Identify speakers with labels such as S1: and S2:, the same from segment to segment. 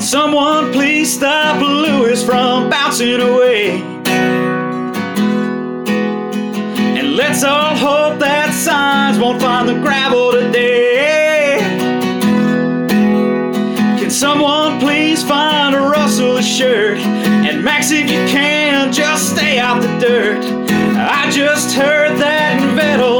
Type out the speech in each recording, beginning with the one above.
S1: Can someone please stop Lewis from bouncing away? And let's all hope that Sainz won't find the gravel today. Can someone please find a Russell shirt? And Max, if you can, just stay out the dirt. I just heard that Vettel's calling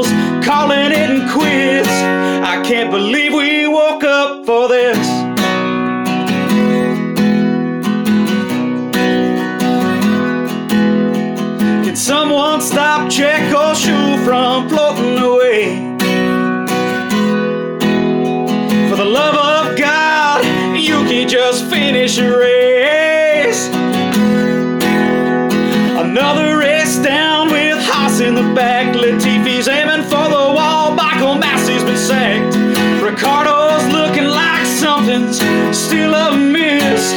S1: still amiss.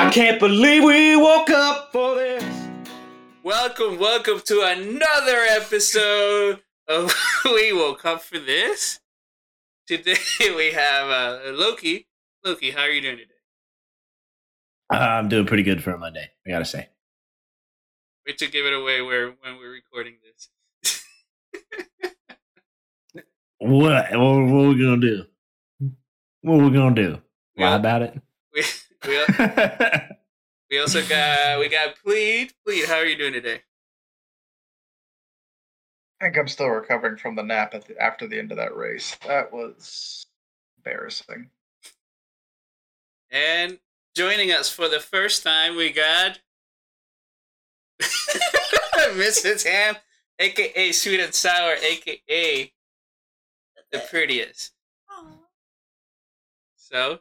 S1: I can't believe we woke up for this.
S2: Welcome, welcome to another episode of We Woke Up for This. Today we have uh, Loki. Loki, how are you doing today?
S3: Uh, I'm doing pretty good for a Monday. I gotta say.
S2: Wait to give it away where when we're recording this.
S3: What? What, what are we gonna do? What are we gonna do? Lie
S2: Yeah.
S3: about it?
S2: we, we, we also got we got Plead. Plead, how are you doing today?
S4: I think I'm still recovering from the nap at the, after the end of that race. That was embarrassing.
S2: And joining us for the first time, we got Mrs. Ham, aka Sweet and Sour, aka the prettiest. So,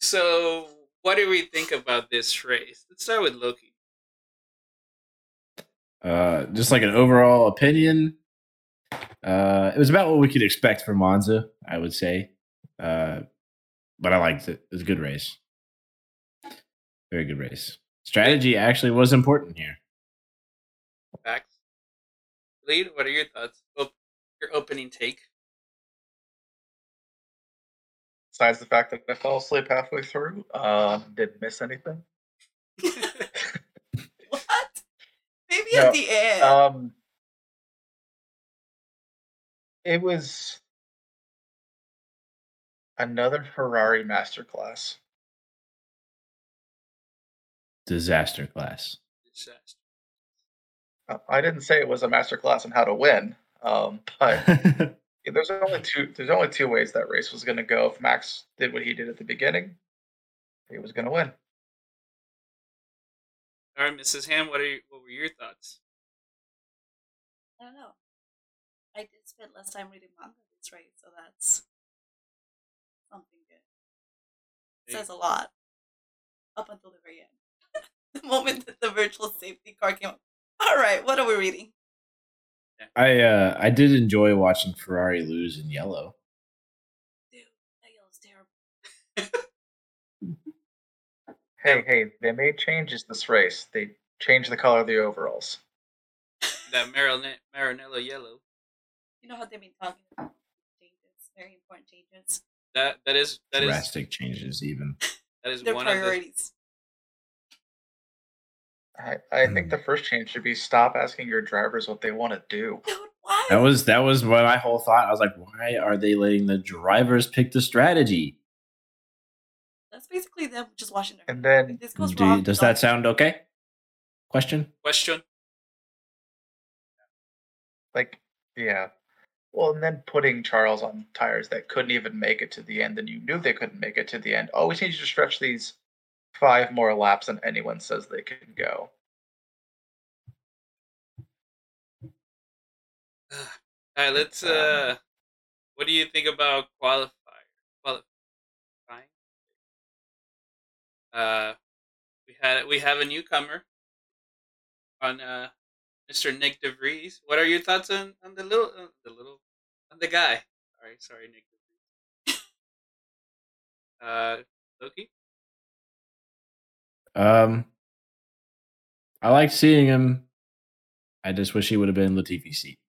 S2: so what do we think about this race? Let's start with Loki.
S3: uh, just like an overall opinion. Uh, it was about what we could expect from Monza, I would say. Uh, but I liked it. It was a good race. Very good race. Strategy actually was important here.
S2: Facts. Lead. What are your thoughts? Op- your opening take.
S4: Besides the fact that I fell asleep halfway through, um, didn't miss anything.
S5: What? Maybe
S4: No,
S5: at the end.
S4: Um, it was another Ferrari masterclass.
S3: Disaster class.
S2: Disaster.
S4: Uh, I didn't say it was a masterclass on how to win, um, but Yeah, there's only two. There's only two ways that race was going to go. If Max did what he did at the beginning, he was going to win.
S2: All right, Mrs. Ham. What are you, what were your thoughts?
S5: I don't know. I did spend less time reading manga this race, so that's something good.
S2: Hey.
S5: Says a lot. Up until the very end. the moment that the virtual safety car came up. All right, what are we reading?
S3: I uh, I did enjoy watching Ferrari lose in yellow.
S5: Dude, that yellow's terrible.
S4: Hey, hey, they made changes this race. They changed the color of the overalls.
S2: That Maranello, Maranello yellow.
S5: You know how they've been talking about changes, very important changes.
S2: That that is that is
S3: Drastic changes, even.
S2: that is
S5: Their
S2: one of the
S5: priorities.
S4: I, I think
S3: Hmm.
S4: the first change should be stop asking your drivers what they want to do.
S5: Dude, why?
S3: That was that was what my whole thought. I was like, why are they letting the drivers pick the strategy?
S5: That's basically them just watching their
S4: And then
S5: If this goes
S3: Do-
S5: wrong,
S3: does that sound okay? Question.
S2: question.
S4: like, yeah. Well, and then putting Charles on tires that couldn't even make it to the end, and you knew they couldn't make it to the end. Oh, we need you to stretch these five more laps than anyone says they can go.
S2: All right, let's. Uh, what do you think about qualify qualifying? Uh, we had we have a newcomer on uh, Mr. Nyck De Vries. What are your thoughts on, on the little uh, the little on the guy? Sorry, sorry, Nick DeVries. uh, Loki.
S3: Um, I like seeing him. I just wish he would have been Latifi's seat.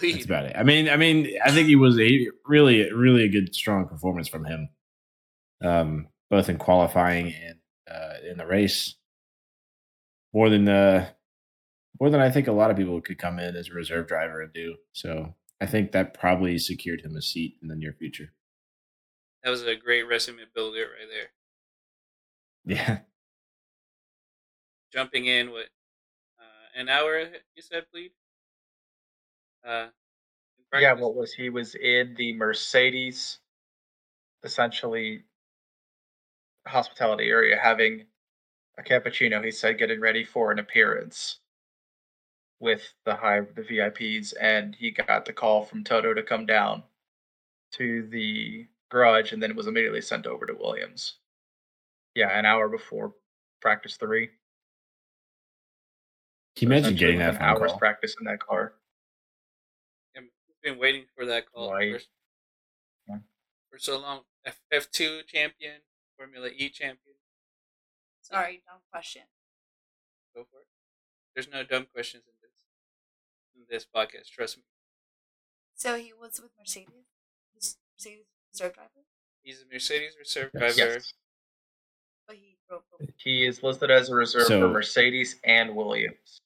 S3: That's about it. I mean, I mean, I think he was a really, really a good, strong performance from him, um, both in qualifying and uh, in the race. More than uh, more than I think a lot of people could come in as a reserve driver and do. So I think that probably secured him a seat in the near future.
S2: That was a great resume builder right there.
S3: Yeah,
S2: Jumping in with uh, an hour, you said, please. Uh,
S4: Yeah,
S2: practice?
S4: what was he was in the Mercedes, essentially hospitality area, having a cappuccino. He said, getting ready for an appearance with the high the VIPs, and he got the call from Toto to come down to the garage, and then it was immediately sent over to Williams. Yeah, an hour before practice three.
S3: he mentioned
S4: Essentially
S3: getting that
S4: with
S3: phone
S4: hour's
S3: call.
S4: practice in that car.
S2: I've been waiting for that call
S4: Right.
S2: for, for so long. F F two champion, Formula E champion.
S5: Sorry, dumb question.
S2: Go for it. There's no dumb questions in this in this podcast. Trust me.
S5: So he was with Mercedes? Was Mercedes reserve driver?
S2: He's a Mercedes reserve
S3: Yes.
S2: driver.
S4: Yes.
S5: But he broke the
S4: He is listed as a reserve
S3: So-
S4: for Mercedes and Williams.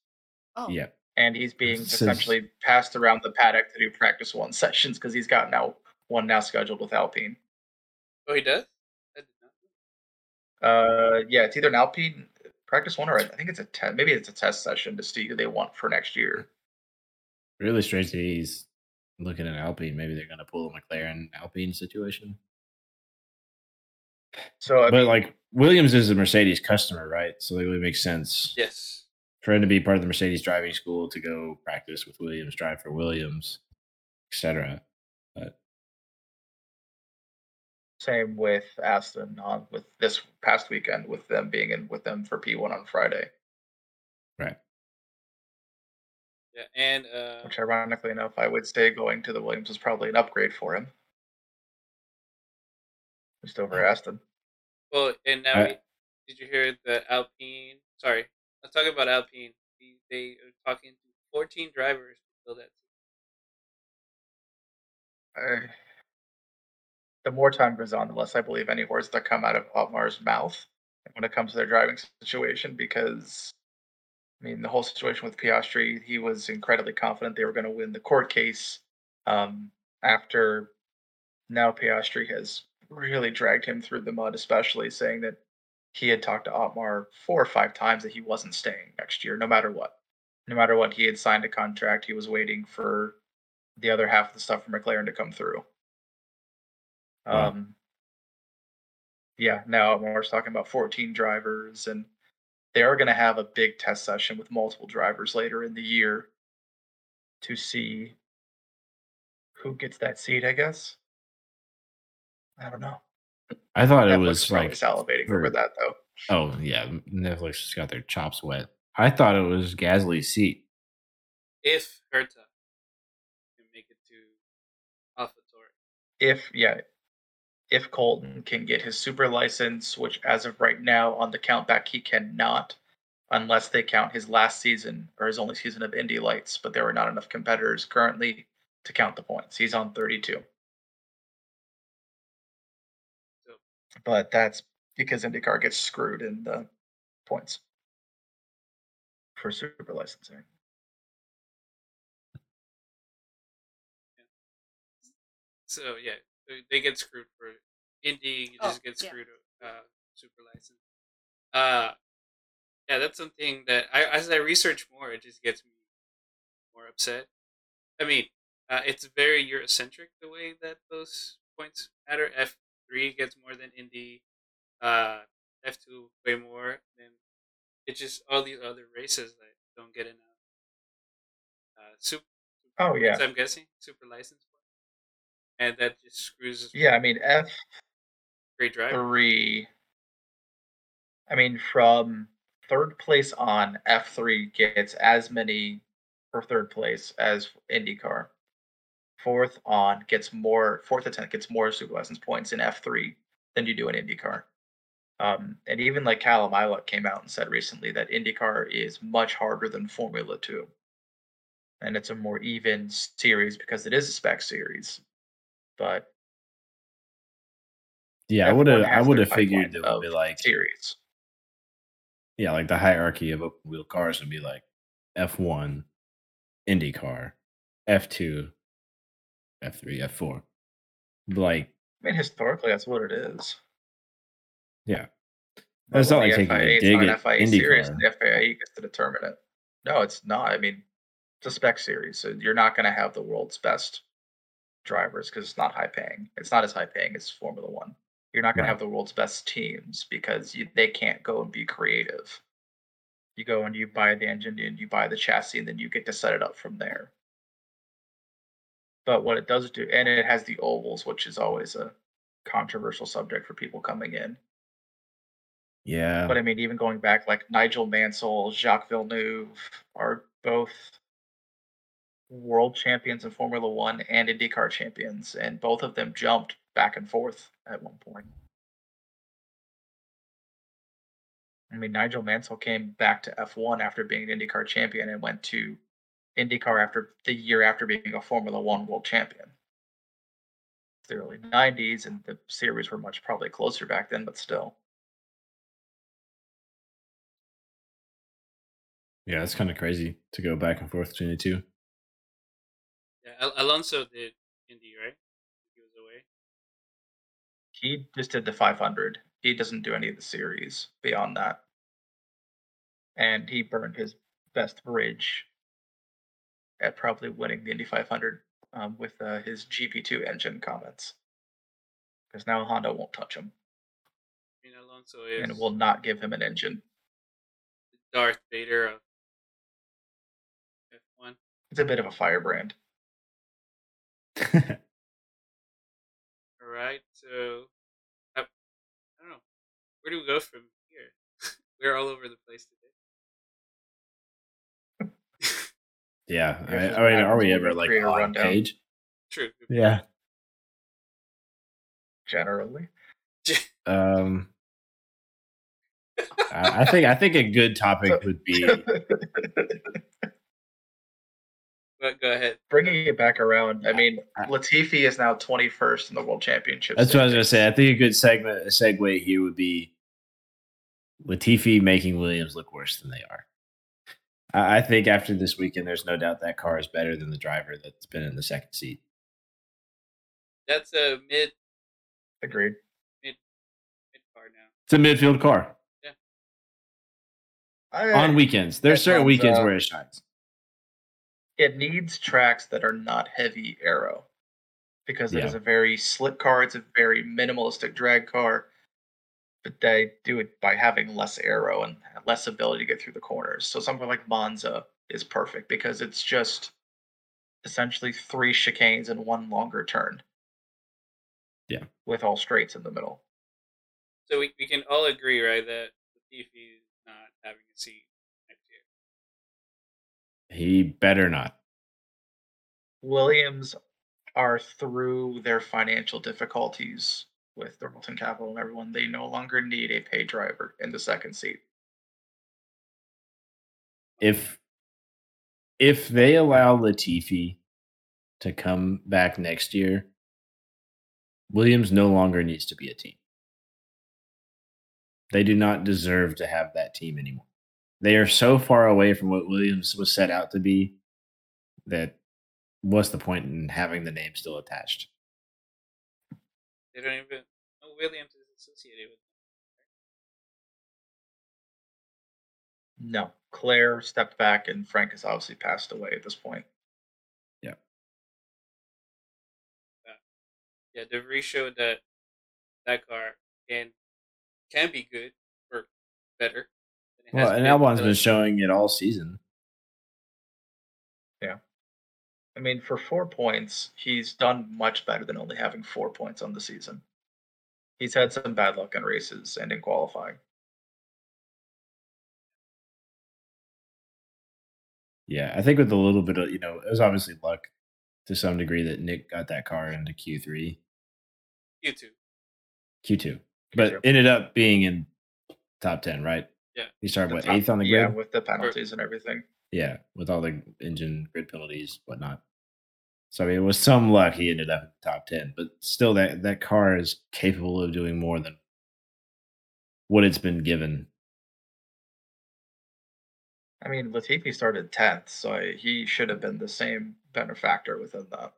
S5: Oh,
S3: Yeah,
S4: and he's being
S3: Says-
S4: essentially passed around the paddock to do practice one sessions because he's got now one now scheduled with Alpine.
S2: Oh, he does. I did not know.
S4: Uh, yeah, it's either an Alpine practice one or I think it's a test. Maybe it's a test session to see who they want for next year.
S3: really strange that he's looking at Alpine. Maybe they're going to pull the McLaren Alpine situation.
S4: So I
S3: but
S4: mean,
S3: like Williams is a Mercedes customer, right? So it would make sense
S2: Yes.
S3: For him to be part of the Mercedes driving school to go practice with Williams, drive for Williams, etc. But
S4: same with Aston on with this past weekend with them being in with them for P1 on Friday.
S3: right,
S2: Yeah, and uh,
S4: Which, ironically enough, I would say going to the Williams was probably an upgrade for him. Just over Aston.
S2: well, and now
S3: I-
S2: we, did you hear the Alpine? Sorry, let's talk about Alpine. They, are talking to 14 drivers to fill that.
S4: the more time goes on, the less I believe any words that come out of Otmar's mouth when it comes to their driving situation. Because, I mean, the whole situation with Piastri, he was incredibly confident they were going to win the court case. Um, after now, Piastri has really dragged him through the mud, especially saying that he had talked to Otmar four or five times that he wasn't staying next year, no matter what. No matter what, he had signed a contract. He was waiting for the other half of the stuff from McLaren to come through.
S3: Wow.
S4: Um, yeah, now we're talking about 14 drivers, and they are going to have a big test session with multiple drivers later in the year to see who gets that seat. I guess. I don't know.
S3: I thought it
S4: Netflix
S3: was like,
S4: salivating over
S3: for-
S4: that though.
S3: oh yeah, Netflix has got their chops wet. I thought it was Gasly's seat.
S2: If Herta can make it to AlphaTauri.
S4: if yeah, if Colton can get his super license, which as of right now on the countback he cannot, unless they count his last season or his only season of Indy Lights. But there are not enough competitors currently to count the points. He's on 32. But that's because IndyCar gets screwed in the points for super licensing.
S2: So yeah, they- get screwed for Indy. You
S5: Oh,
S2: just get
S5: yeah.
S2: screwed. Uh, super license. Uh, yeah, that's something that I as I research more, it just gets me more upset. I mean, uh, it's very Eurocentric the way that those points matter. F three gets more than Indy. Uh, F two way more than. It's just all these other races that don't get enough. Uh, super.
S4: Oh yeah,
S2: I'm guessing super license and that just screws
S4: yeah. I mean F
S2: great driver.
S4: three. I mean, from third place on, F three gets as many for third place as IndyCar. Fourth on gets more. Fourth tenth gets more super license points in F three than you do in IndyCar. Um, and even like Callum Ilott came out and said recently that IndyCar is much harder than Formula Two. and it's a more even series because it is a spec series. But
S3: Yeah, I
S4: F1
S3: would have. I would have figured it would be like
S4: series.
S3: yeah, like the hierarchy of open wheel cars would be like F one, IndyCar, F two, F three, F four. Like
S4: I mean, historically, that's what it is.
S3: yeah,
S4: That's
S3: It's not like taking a
S4: FIA
S3: dig at
S4: FIA series, the FIA gets to determine it. No, it's not. I mean, it's a spec series, so you're not going to have the world's best drivers because it's not high paying. It's not as high paying as Formula One. You're not going
S3: Right.
S4: to have the world's best teams because you, they can't go and be creative. You go and you buy the engine and you buy the chassis, and then you get to set it up from there. But what it does do, and it has the ovals, which is always a controversial subject for people coming in.
S3: yeah.
S4: But I mean, even going back, like Nigel Mansell, Jacques Villeneuve are both world champions in Formula One and IndyCar champions, and both of them jumped back and forth at one point. I mean, Nigel Mansell came back to F1 after being an IndyCar champion and went to IndyCar after the year after being a Formula One world champion. It's the early 90s, and the series were much probably closer back then, but still.
S3: yeah, it's kind of crazy to go back and forth between the two.
S2: Yeah, Al- Alonso did Indy, right? He was away.
S4: He just did the 500. He doesn't do any of the series beyond that. And he burned his best bridge at probably winning the Indy 500 um, with uh, his GP2 engine comments. Because now Honda won't touch him
S2: I mean, Alonso is
S4: and will not give him an engine.
S2: Darth Vader of F1.
S4: It's a bit of a firebrand.
S2: All right, so I, I don't know. Where do we go from here? We're all over the place today.
S3: Yeah, I,
S4: Here's
S3: I mean, are we ever like
S4: a
S3: on
S4: rundown.
S3: page?
S2: True.
S3: Yeah.
S4: Generally,
S3: Um, I I think I think a good topic would be
S2: But go ahead.
S4: bringing it back around. I mean, Latifi is now 21st in the World Championship.
S3: That's what I was gonna say. I think a good segment, a segue here would be Latifi making Williams look worse than they are. I I think after this weekend, there's no doubt that car is better than the driver that's been in the second seat.
S2: That's a mid
S4: Agreed.
S2: mid car now.
S3: It's a midfield car
S4: I-
S3: on weekends. There's certain
S4: sounds,
S3: weekends
S4: uh,
S3: where it shines.
S4: it needs tracks that are not heavy aero because it
S3: Yeah.
S4: is a very slick car. It's a very minimalistic drag car, but they do it by having less aero and less ability to get through the corners. So something like Monza is perfect because it's just essentially three chicanes and one longer turn.
S3: Yeah.
S4: with all straights in the middle.
S2: So we, we can all agree, right, that Latifi is not having a seat next year.
S3: He better not.
S4: Williams are through their financial difficulties with Dorilton Capital and everyone. They no longer need a paid driver in the second seat.
S3: If if they allow Latifi to come back next year, Williams no longer needs to be a team. They do not deserve to have that team anymore. They are so far away from what Williams was set out to be that what's the point in having the name still attached?
S2: They don't even no Williams is associated with
S4: No. Claire stepped back and Frank has obviously passed away at this point.
S2: Yeah, Yeah, De Vries showed that that car can can be good or better. than it
S3: Well,
S2: has
S3: and
S2: been
S3: Albon's
S2: the
S3: been showing it all season. Yeah.
S4: I mean, for four points, he's done much better than only having four points on the season. He's had some bad luck in races and in qualifying.
S3: Yeah, I think with a little bit of you know, it was obviously luck to some degree that Nyck got that car into Q three,
S2: Q two.
S3: Q two, but
S4: Q2.
S3: ended up being in top ten, right?
S2: Yeah.
S3: He started
S4: The
S3: what
S4: top-
S3: eighth on the grid?
S4: yeah, with the penalties and everything.
S3: Yeah, with all the engine grid penalties, whatnot. So I mean, with some luck, he ended up in the top ten. But still, that that car is capable of doing more than what it's been given.
S4: I mean, Latifi started tenth, so he should have been the same benefactor within that.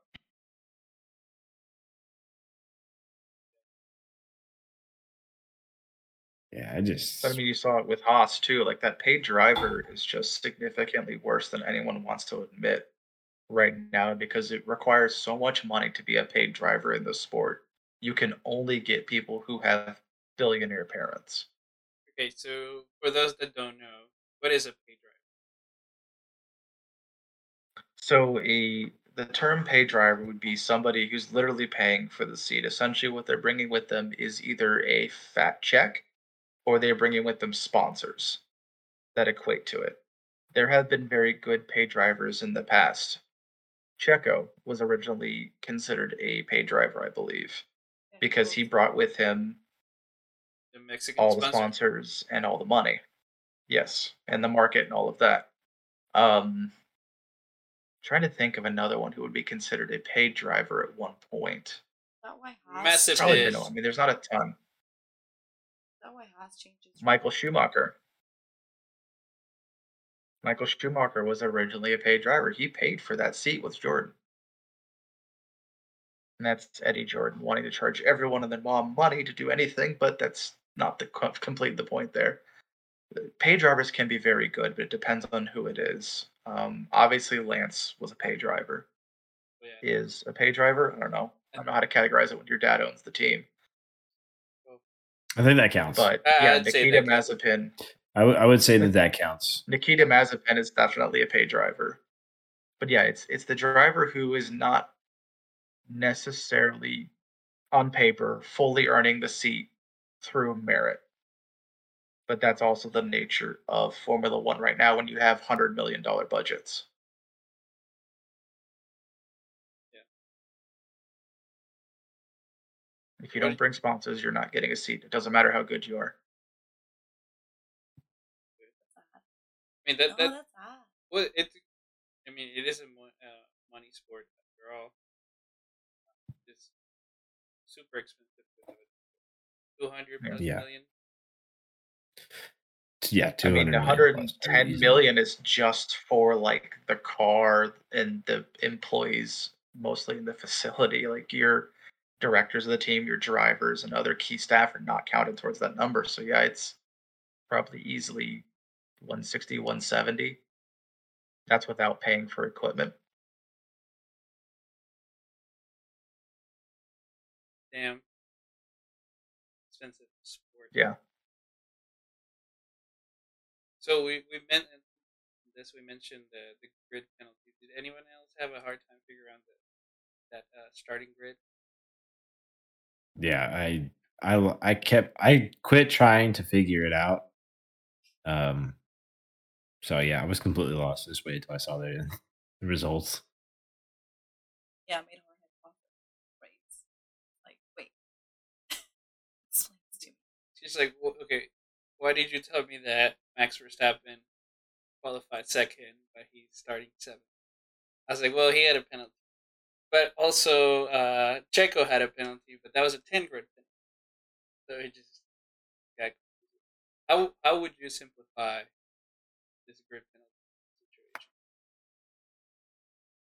S3: Yeah, I just.
S4: But I mean, you saw it with Haas too. Like that paid driver is just significantly worse than anyone wants to admit right now because it requires so much money to be a paid driver in the sport. You can only get people who have billionaire parents.
S2: Okay, so for those that don't know, what is a paid driver?
S4: So a the term paid driver would be somebody who's literally paying for the seat. Essentially, what they're bringing with them is either a fat check or they're bringing with them sponsors that equate to it. There have been very good paid drivers in the past. Checo was originally considered a paid driver, I believe, because he brought with him
S2: The Mexican
S4: all the
S2: sponsor?
S4: sponsors and all the money. Yes, and the market and all of that. Um, trying to think of another one who would be considered a paid driver at one point.
S5: Is that why Haas?
S2: Massive
S4: Probably been, I mean, there's not a ton.
S5: That why Haas changes?
S4: Michael Schumacher. Michael Schumacher was originally a paid driver. He paid for that seat with Jordan. And that's Eddie Jordan wanting to charge everyone and their mom money to do anything, but that's not the complete the point there. Paid drivers can be very good, but it depends on who it is. Um, obviously, Lance was a paid driver.
S2: Oh, yeah.
S4: Is a paid driver? I don't know. I don't know how to categorize it when your dad owns the team.
S3: I think that counts.
S4: But
S2: Uh,
S4: yeah,
S2: I'd
S4: Nikita. Mazepin
S3: I would- say that that counts.
S4: Nikita Mazepin is definitely a paid driver. But yeah, it's it's the driver who is not necessarily on paper fully earning the seat through merit. But that's also the nature of Formula One right now when you have hundred million dollar budgets.
S2: Yeah.
S4: If you don't bring sponsors, you're not getting a seat. It doesn't matter how good you are.
S2: I mean that
S5: Oh,
S2: that
S5: that's odd.
S2: well it. I mean it is a mo- uh, money sport after all. It's super expensive. Two hundred
S4: Yeah.
S2: plus
S3: Yeah.
S2: million.
S3: Yeah, two
S4: I mean, 110 million is just for like the car and the employees, mostly in the facility. Like your directors of the team, your drivers, and other key staff are not counted towards that number. So yeah, it's probably easily 160, 170. That's without paying for equipment.
S2: Damn. Expensive sport.
S4: Yeah.
S2: So we we meant this. We mentioned the the grid penalty. Did anyone else have a hard time figuring out the, that uh, starting grid?
S3: Yeah, I I I kept I quit trying to figure it out. Um so yeah, I was completely lost. Just waited till I saw the, the results.
S5: Yeah, I made her head pump. Right. Like, wait. Explain this to me.
S2: She's like, well, okay, why did you tell me that Max Verstappen qualified second, but he's starting seventh? I was like, well, he had a penalty, but also uh, Checo had a penalty, but that was a ten grid penalty. So it just got confusing. How how would you simplify this grid penalty situation?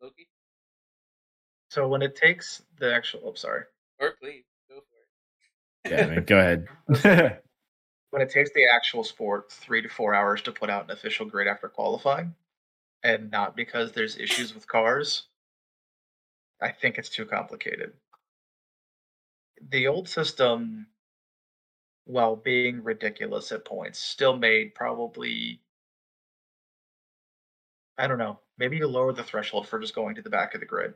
S2: Loki
S4: So when it takes the actual, oh, sorry.
S2: or please go for it.
S3: Yeah, I go ahead.
S4: when it takes the actual sport three to four hours to put out an official grid after qualifying, and not because there's issues with cars, I think it's too complicated. The old system, while being ridiculous at points, still made probably, I don't know, maybe you lower the threshold for just going to the back of the grid.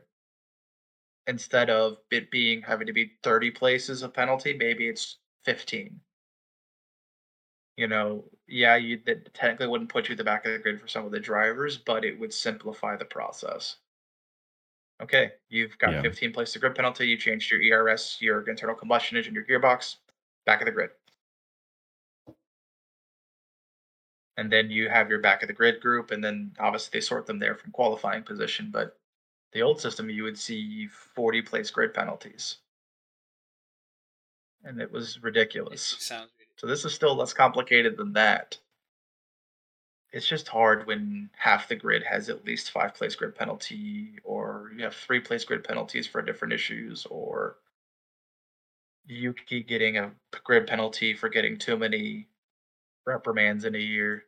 S4: Instead of it being having to be 30 places of penalty, maybe it's 15 you know, yeah, you that technically wouldn't put you at the back of the grid for some of the drivers, but it would simplify the process. Okay, you've got
S3: Yeah.
S4: 15 places of grid penalty. You changed your ERS, your internal combustion engine, your gearbox, back of the grid. And then you have your back of the grid group, and then obviously they sort them there from qualifying position. But the old system, you would see 40 place grid penalties, and it was
S2: It
S4: ridiculous.
S2: sounds really.
S4: So this is still less complicated than that. It's just hard when half the grid has at least five place grid penalty, or you have three place grid penalties for different issues, or Yuki getting a grid penalty for getting too many reprimands in a year.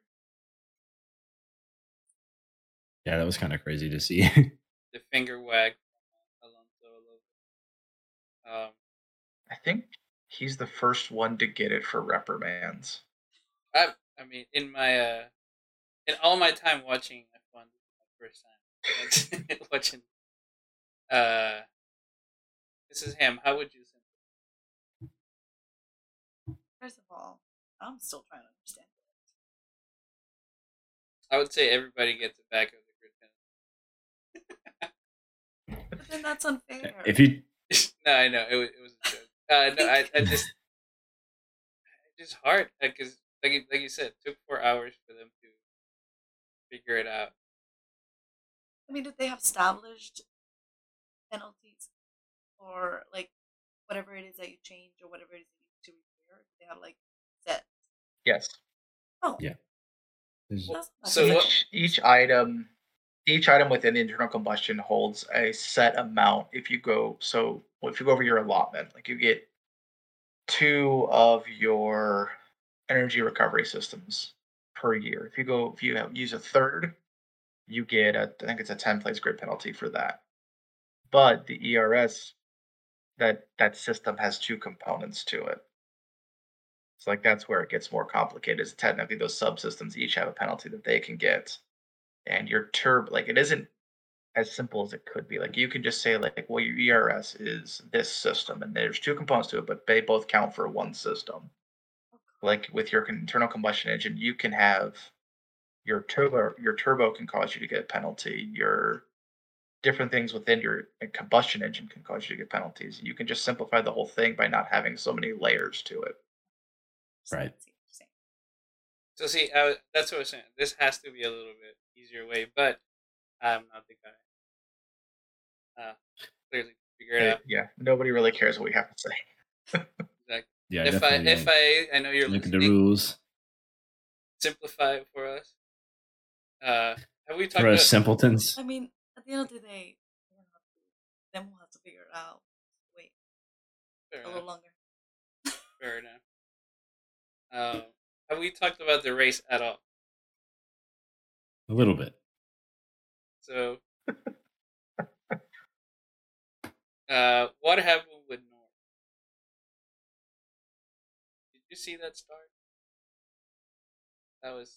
S3: Yeah, that was kind of crazy to see.
S2: The finger wag Alonso a little bit. Um,
S4: I think he's the first one to get it for reprimands.
S2: I I mean, in my uh, in all my time watching F1, this is my first time watching. Uh, this is him. How would you? Say?
S5: First of all, I'm still trying to understand it.
S2: I would say everybody gets a back of the grid penalty.
S5: But then that's unfair.
S3: if you
S2: no, I know it was it was a joke. Uh, no, I, I just it's just hard because like you- like you said, it took four hours for them to figure it out.
S5: I mean, did they have established penalties or like whatever it is that you change or whatever it is that you need to repair? Do they have like set?
S4: Yes.
S5: Oh,
S3: Yeah. there's-
S5: that's
S2: So
S4: each each item each item within the internal combustion holds a set amount if you go so if you go over your allotment like you get two of your energy recovery systems per year if you go if you have, use a third you get a, i think it's a 10 place grid penalty for that but the ers that that system has two components to it it's like that's where it gets more complicated. Is technically those subsystems each have a penalty that they can get, and your turb like it isn't as simple as it could be. Like you can just say like, well, your ERS is this system, and there's two components to it, but they both count for one system. Like with your internal combustion engine, you can have your turbo. Your turbo can cause you to get a penalty. Your different things within your uh, combustion engine can cause you to get penalties. You can just simplify the whole thing by not having so many layers to it.
S3: Right.
S5: See what you're saying.
S2: So see, I, was- that's what I was saying. This has to be a little bit easier way, but I'm not the guy. Uh, clearly figure it
S4: Eh,
S2: out.
S4: yeah, nobody really cares what we have to say.
S2: Exactly.
S3: yeah,
S2: if I if I I know you're
S3: look at the rules
S2: simplify it for us. Uh, have we talked
S3: for
S2: about?
S3: us simpletons.
S5: I mean, at the end of the day, we're gonna have to, then we'll have to figure it out. Wait
S2: Fair
S5: a
S2: enough.
S5: little longer.
S2: Fair enough. Um, have we talked about the race at all?
S3: A little bit.
S2: So, uh, what happened with North? Did you see that start? That was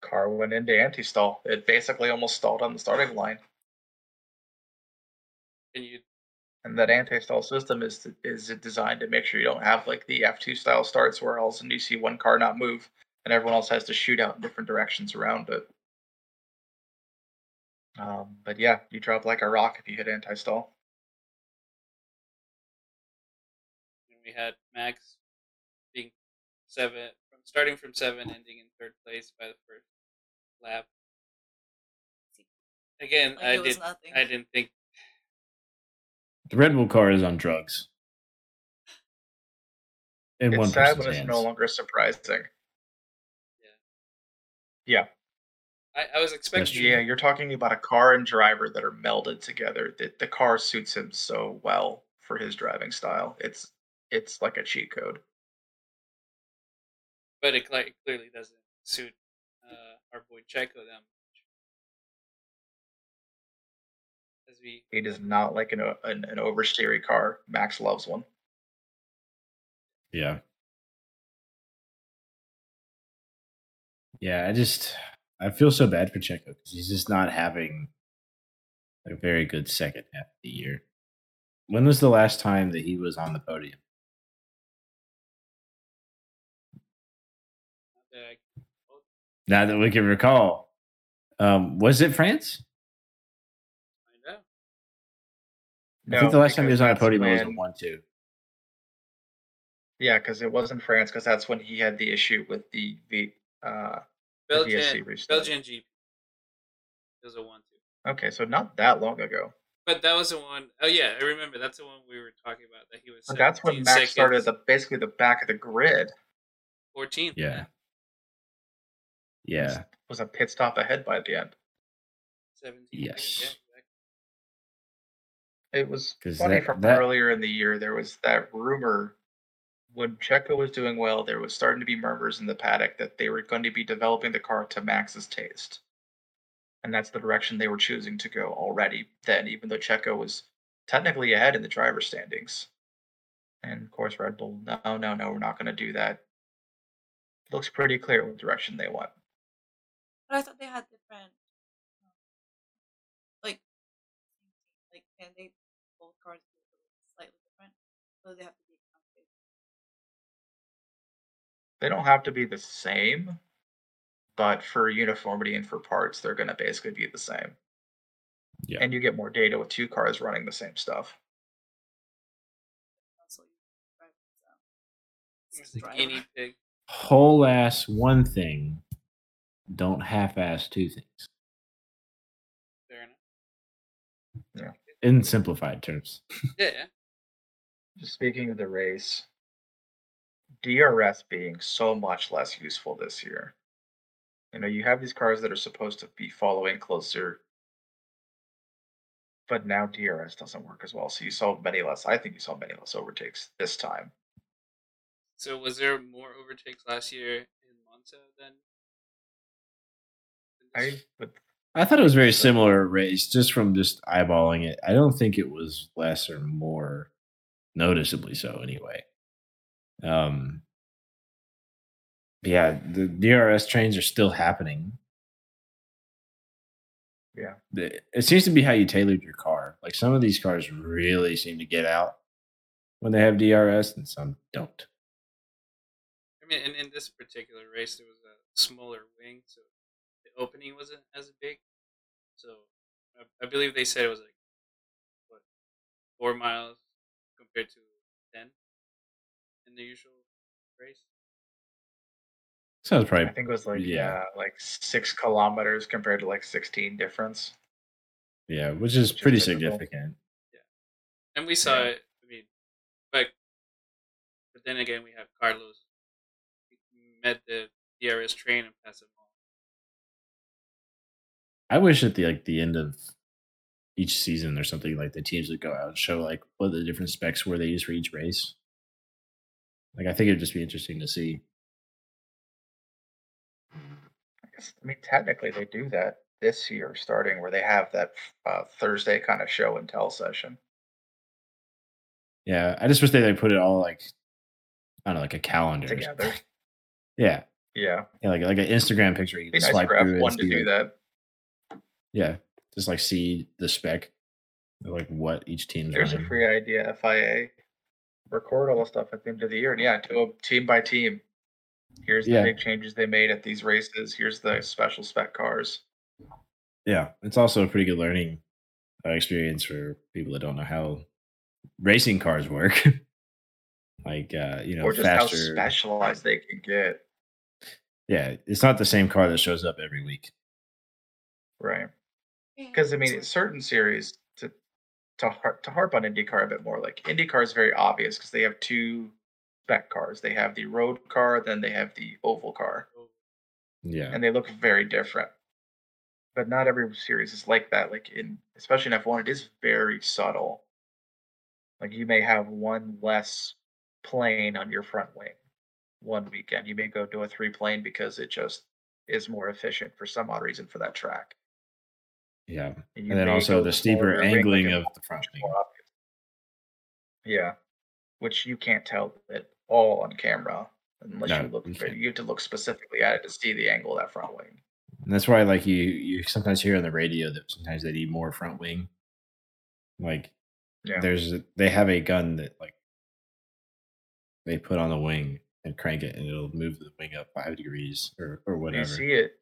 S4: Car went into anti-stall. It basically almost stalled on the starting line.
S2: can you
S4: And that anti-stall system is is designed to make sure you don't have like the F2 style starts where all of a sudden you see one car not move and everyone else has to shoot out in different directions around it. Um, but yeah, you drop like a rock if you hit anti-stall.
S2: we had Max being seven from starting from seven, ending in third place by the first lap. Again,
S5: Like
S2: I did.
S5: nothing.
S2: I didn't think.
S3: The Red Bull car is on drugs. In one
S4: it's sad
S3: person's
S4: when it's
S3: hands.
S4: no longer surprising. Yeah. Yeah.
S2: I, I was expecting.
S4: Yeah, you're talking about a car and driver that are melded together. That the car suits him so well for his driving style. It's it's like a cheat code.
S2: but it cle- clearly doesn't suit uh, our boy Checo that much.
S4: He does not like an o- an, an oversteery car. Max loves one.
S3: Yeah. Yeah, I just I feel so bad for Checo because he's just not having a very good second half of the year. When was the last time that he was on the podium?
S2: uh,
S3: Now that we can recall, um, was it France? I think the last time he was on a podium it was a one-two.
S4: Yeah, because it was in France. Because that's when he had the issue with the the uh,
S2: Belgian
S4: DSC restart.
S2: Belgian GP. It was a one two.
S4: Okay, so not that long ago.
S2: But that was the one oh yeah, I remember that's the one we were talking about that he was.
S4: But that's when Max started
S2: seconds,
S4: at the basically the back of the grid.
S2: 14th.
S3: Yeah. Yeah.
S4: Was a pit stop ahead by the end.
S2: 17
S3: Yes.
S2: seconds, yeah, exactly.
S4: It was
S3: 'Cause
S4: funny
S3: that-
S4: from
S3: that-
S4: earlier in the year. There was that rumor when Checo was doing well. There was starting to be murmurs in the paddock that they were going to be developing the car to Max's taste, and that's the direction they were choosing to go already. Then, even though Checo was technically ahead in the driver standings, and of course Red Bull, no, no, no, we're not going to do that. It Looks pretty clear what direction they want.
S5: But I thought they had different, um, like, like can they both cars be slightly different? So they have to be accounted.
S4: They don't have to be the same, but for uniformity and for parts, they're going to basically be the same.
S3: Yeah.
S4: And you get more data with two cars running the same stuff.
S5: Also, you drive so.
S2: It was
S5: it's
S2: the
S5: driver.
S2: guinea pig.
S3: Whole ass one thing. Don't half ass two things.
S2: Fair enough. Yeah.
S3: In simplified terms.
S2: Yeah, yeah.
S4: Just speaking of the race, DRS being so much less useful this year. You know, you have these cars that are supposed to be following closer, but now DRS doesn't work as well. So you saw many less. I think you saw many less overtakes this time.
S2: So was there more overtakes last year in Monza than? than
S4: I
S2: year?
S4: would
S3: I thought it was very similar race just from just eyeballing it. I don't think it was less or more noticeably so anyway. Um yeah, the DRS trains are still happening.
S4: Yeah.
S3: It seems to be how you tailored your car. Like some of these cars really seem to get out when they have DRS and some don't.
S2: I mean, in, in this particular race, there was a smaller wing, so the opening wasn't as big. So I, I believe they said it was like what four miles compared to ten in the usual race.
S3: Sounds
S4: I
S3: probably I
S4: think it was like
S3: Yeah.
S4: yeah, like six kilometers compared to like sixteen difference.
S3: yeah, which is
S4: Which
S3: pretty
S4: typical.
S3: significant.
S2: Yeah, and we saw
S4: Yeah.
S2: it. I mean, but but then again, we have Carlos. He met the DRS train and passed him all.
S3: I wish at the like the end of each season or something like the teams would go out and show like what the different specs were they use for each race. Like I think it'd just be interesting to see.
S4: I guess I mean technically they do that this year starting where they have that uh, Thursday kind of show and tell session.
S3: Yeah, I just wish they like put it all like I don't know, like a calendar.
S4: Together.
S3: yeah,
S4: Yeah.
S3: yeah, like like an Instagram picture. You can
S4: nice
S3: swipe through
S4: F1 to do
S3: like-
S4: that.
S3: Yeah, just like see the spec, like what each team's
S4: There's a free idea, FIA. Record all the stuff at the end of the year. And yeah, to a team by team. Here's the
S3: Yeah.
S4: big changes they made at these races. Here's the special spec cars.
S3: Yeah, it's also a pretty good learning uh, experience for people that don't know how racing cars work. like uh, you know,
S4: or just
S3: faster.
S4: how specialized they can get.
S3: Yeah, it's not the same car that shows up every week.
S4: Right.
S5: Yeah,
S4: Because I mean, it's certain series to to har- to harp on IndyCar a bit more. Like IndyCar is very obvious because they have two spec cars. They have the road car, then they have the oval car,
S3: Yeah,
S4: and they look very different. But not every series is like that. Like in especially in F1, it is very subtle. Like you may have one less plane on your front wing one weekend. You may go to a three plane because it just is more efficient for some odd reason for that track.
S3: Yeah,
S4: you
S3: and then also the steeper
S4: smaller wing, like
S3: angling of the front wing.
S4: Yeah, which you can't tell at all on camera unless
S3: No,
S4: you look.
S3: you
S4: You have to look specifically at it to see the angle of that front wing.
S3: And that's why, like you, you sometimes hear on the radio that sometimes they need more front wing. Like
S4: Yeah,
S3: there's, they have a gun that like they put on the wing and crank it, and it'll move the wing up five degrees or or whatever.
S4: you see it.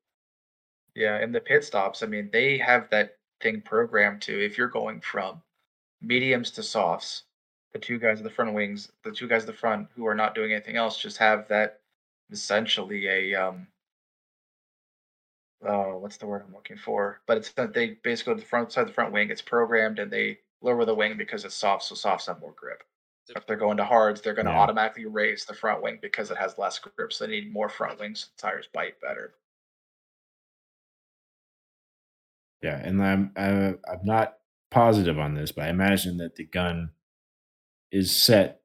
S4: Yeah, and the pit stops, I mean, they have that thing programmed to if you're going from mediums to softs, the two guys at the front wings, the two guys at the front who are not doing anything else, just have that essentially a um oh, what's the word I'm looking for? But it's that they basically the front side of the front wing. It's programmed, and they lower the wing because it's soft, so softs have more grip. If they're going to hards, they're going to
S3: Yeah.
S4: automatically raise the front wing because it has less grip. So they need more front wings. So the tires bite better.
S3: Yeah, and I'm I, I'm not positive on this, but I imagine that the gun is set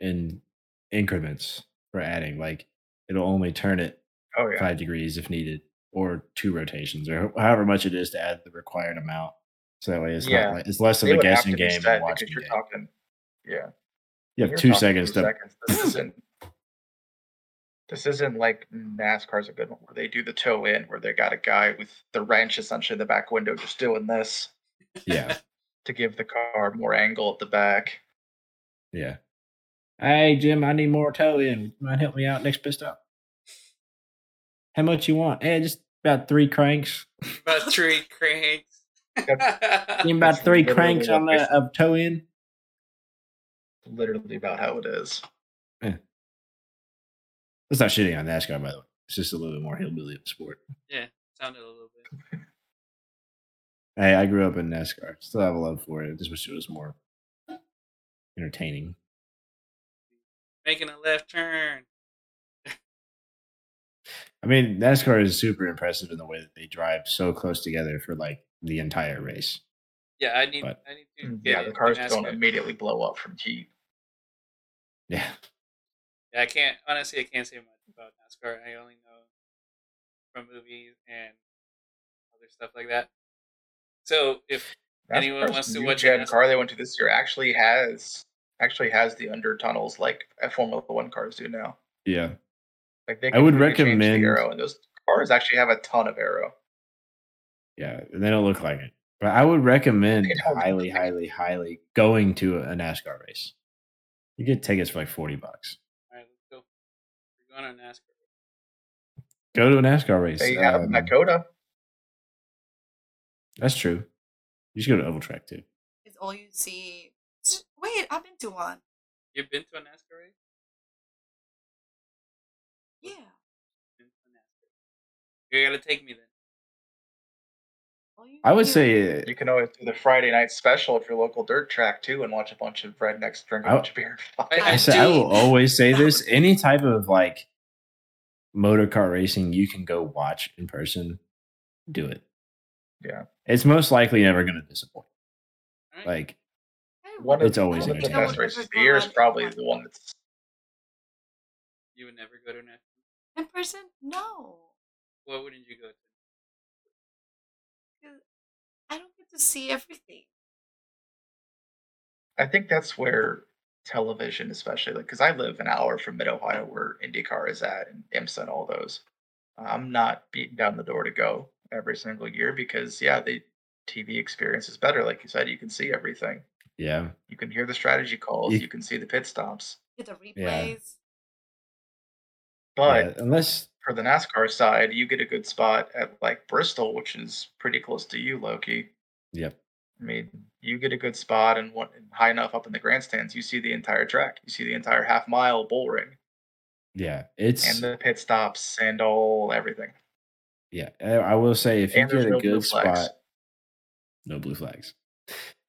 S3: in increments for adding. Like it'll only turn it
S4: Oh yeah,
S3: five degrees if needed, or two rotations, or however much it is to add the required amount. So that way, it's
S4: Yeah.
S3: not like, it's less of
S4: they
S3: a guessing game and watching
S4: you're
S3: game.
S4: talking. Yeah,
S3: You have
S4: you're
S3: two seconds
S4: two
S3: to
S4: seconds. This isn't. This isn't like NASCAR's a good one where they do the toe in, where they got a guy with the wrench essentially in the back window just doing this
S3: yeah,
S4: to give the car more angle at the back.
S3: yeah. Hey Jim, I need more toe in. You Mind help me out next pit stop? How much you want? Hey, just about three cranks.
S2: About three cranks.
S3: Give me about three cranks on
S4: they-
S3: the of toe in.
S4: Literally about how it is.
S3: It's not shitting on NASCAR, by the way. It's just a little bit more hillbilly of a sport.
S2: yeah, sounded a little bit.
S3: Hey, I grew up in NASCAR. Still have a love for it. Just wish it was more entertaining.
S2: Making a left turn.
S3: I mean, NASCAR is super impressive in the way that they drive so close together for like the entire race.
S2: Yeah, I need.
S3: But-
S2: I need to.
S4: Mm,
S2: Get
S4: Yeah, the cars don't immediately blow up from heat.
S3: Yeah.
S2: Yeah, I can't. Honestly, I can't say much about NASCAR. I only know from movies and other stuff like that. So if Anyone wants to
S4: new
S2: watch
S4: gen
S2: NASCAR?
S4: car they went to this year actually has actually has the under tunnels like Formula One cars do now.
S3: Yeah.
S4: Like they
S3: I would
S4: completely
S3: recommend-
S4: the aero, and those cars actually have a ton of aero.
S3: Yeah. And they don't look like it. But I would recommend
S4: They don't look
S3: highly, highly, highly going to a NASCAR race. You get tickets for like 40 bucks.
S2: all right, let's go. We're going on NASCAR.
S3: Go to a NASCAR race.
S4: They have
S3: Um,
S4: Nakota.
S3: that's true. You should go to Oval Track too.
S5: It's all you see. Wait, I've been to one.
S2: You've been to a NASCAR race?
S5: Yeah.
S2: Been to a NASCAR. You gotta take me then.
S5: All you
S3: I would say uh,
S4: You can always do the Friday night special at your local dirt track too, and watch a bunch of rednecks drink a
S3: I-
S4: bunch of beer.
S2: I-
S3: I, say, I will always say this: any type of like motor car racing you can go watch in person, do it.
S4: Yeah.
S3: it's most likely never going to disappoint. Like,
S5: I
S4: One
S5: would-
S3: It's always
S5: I
S4: one of the
S5: would-
S4: best races of the year is probably the one that's
S2: You would never go to NASCAR.
S5: in person. No,
S2: What wouldn't you go to?
S5: To see everything.
S4: I think that's where television, especially like because I live an hour from Mid Ohio, where IndyCar is at, and IMSA and all those. I'm not beating down the door to go every single year because yeah, the TV experience is better. Like you said, you can see everything.
S3: yeah,
S4: You can hear the strategy calls.
S3: You-
S4: You can see the pit stops.
S5: Get the
S3: Yeah.
S5: replays.
S4: But
S3: yeah, unless
S4: for the NASCAR side, you get a good spot at like Bristol, which is pretty close to you, Loki.
S3: Yep,
S4: I mean, you get a good spot and what high enough up in the grandstands, you see the entire track. You see the entire half mile bull ring
S3: yeah, it's
S4: and the pit stops and all everything.
S3: yeah. I will say if you
S4: And there's
S3: get a
S4: no blue
S3: good spot, no blue flags.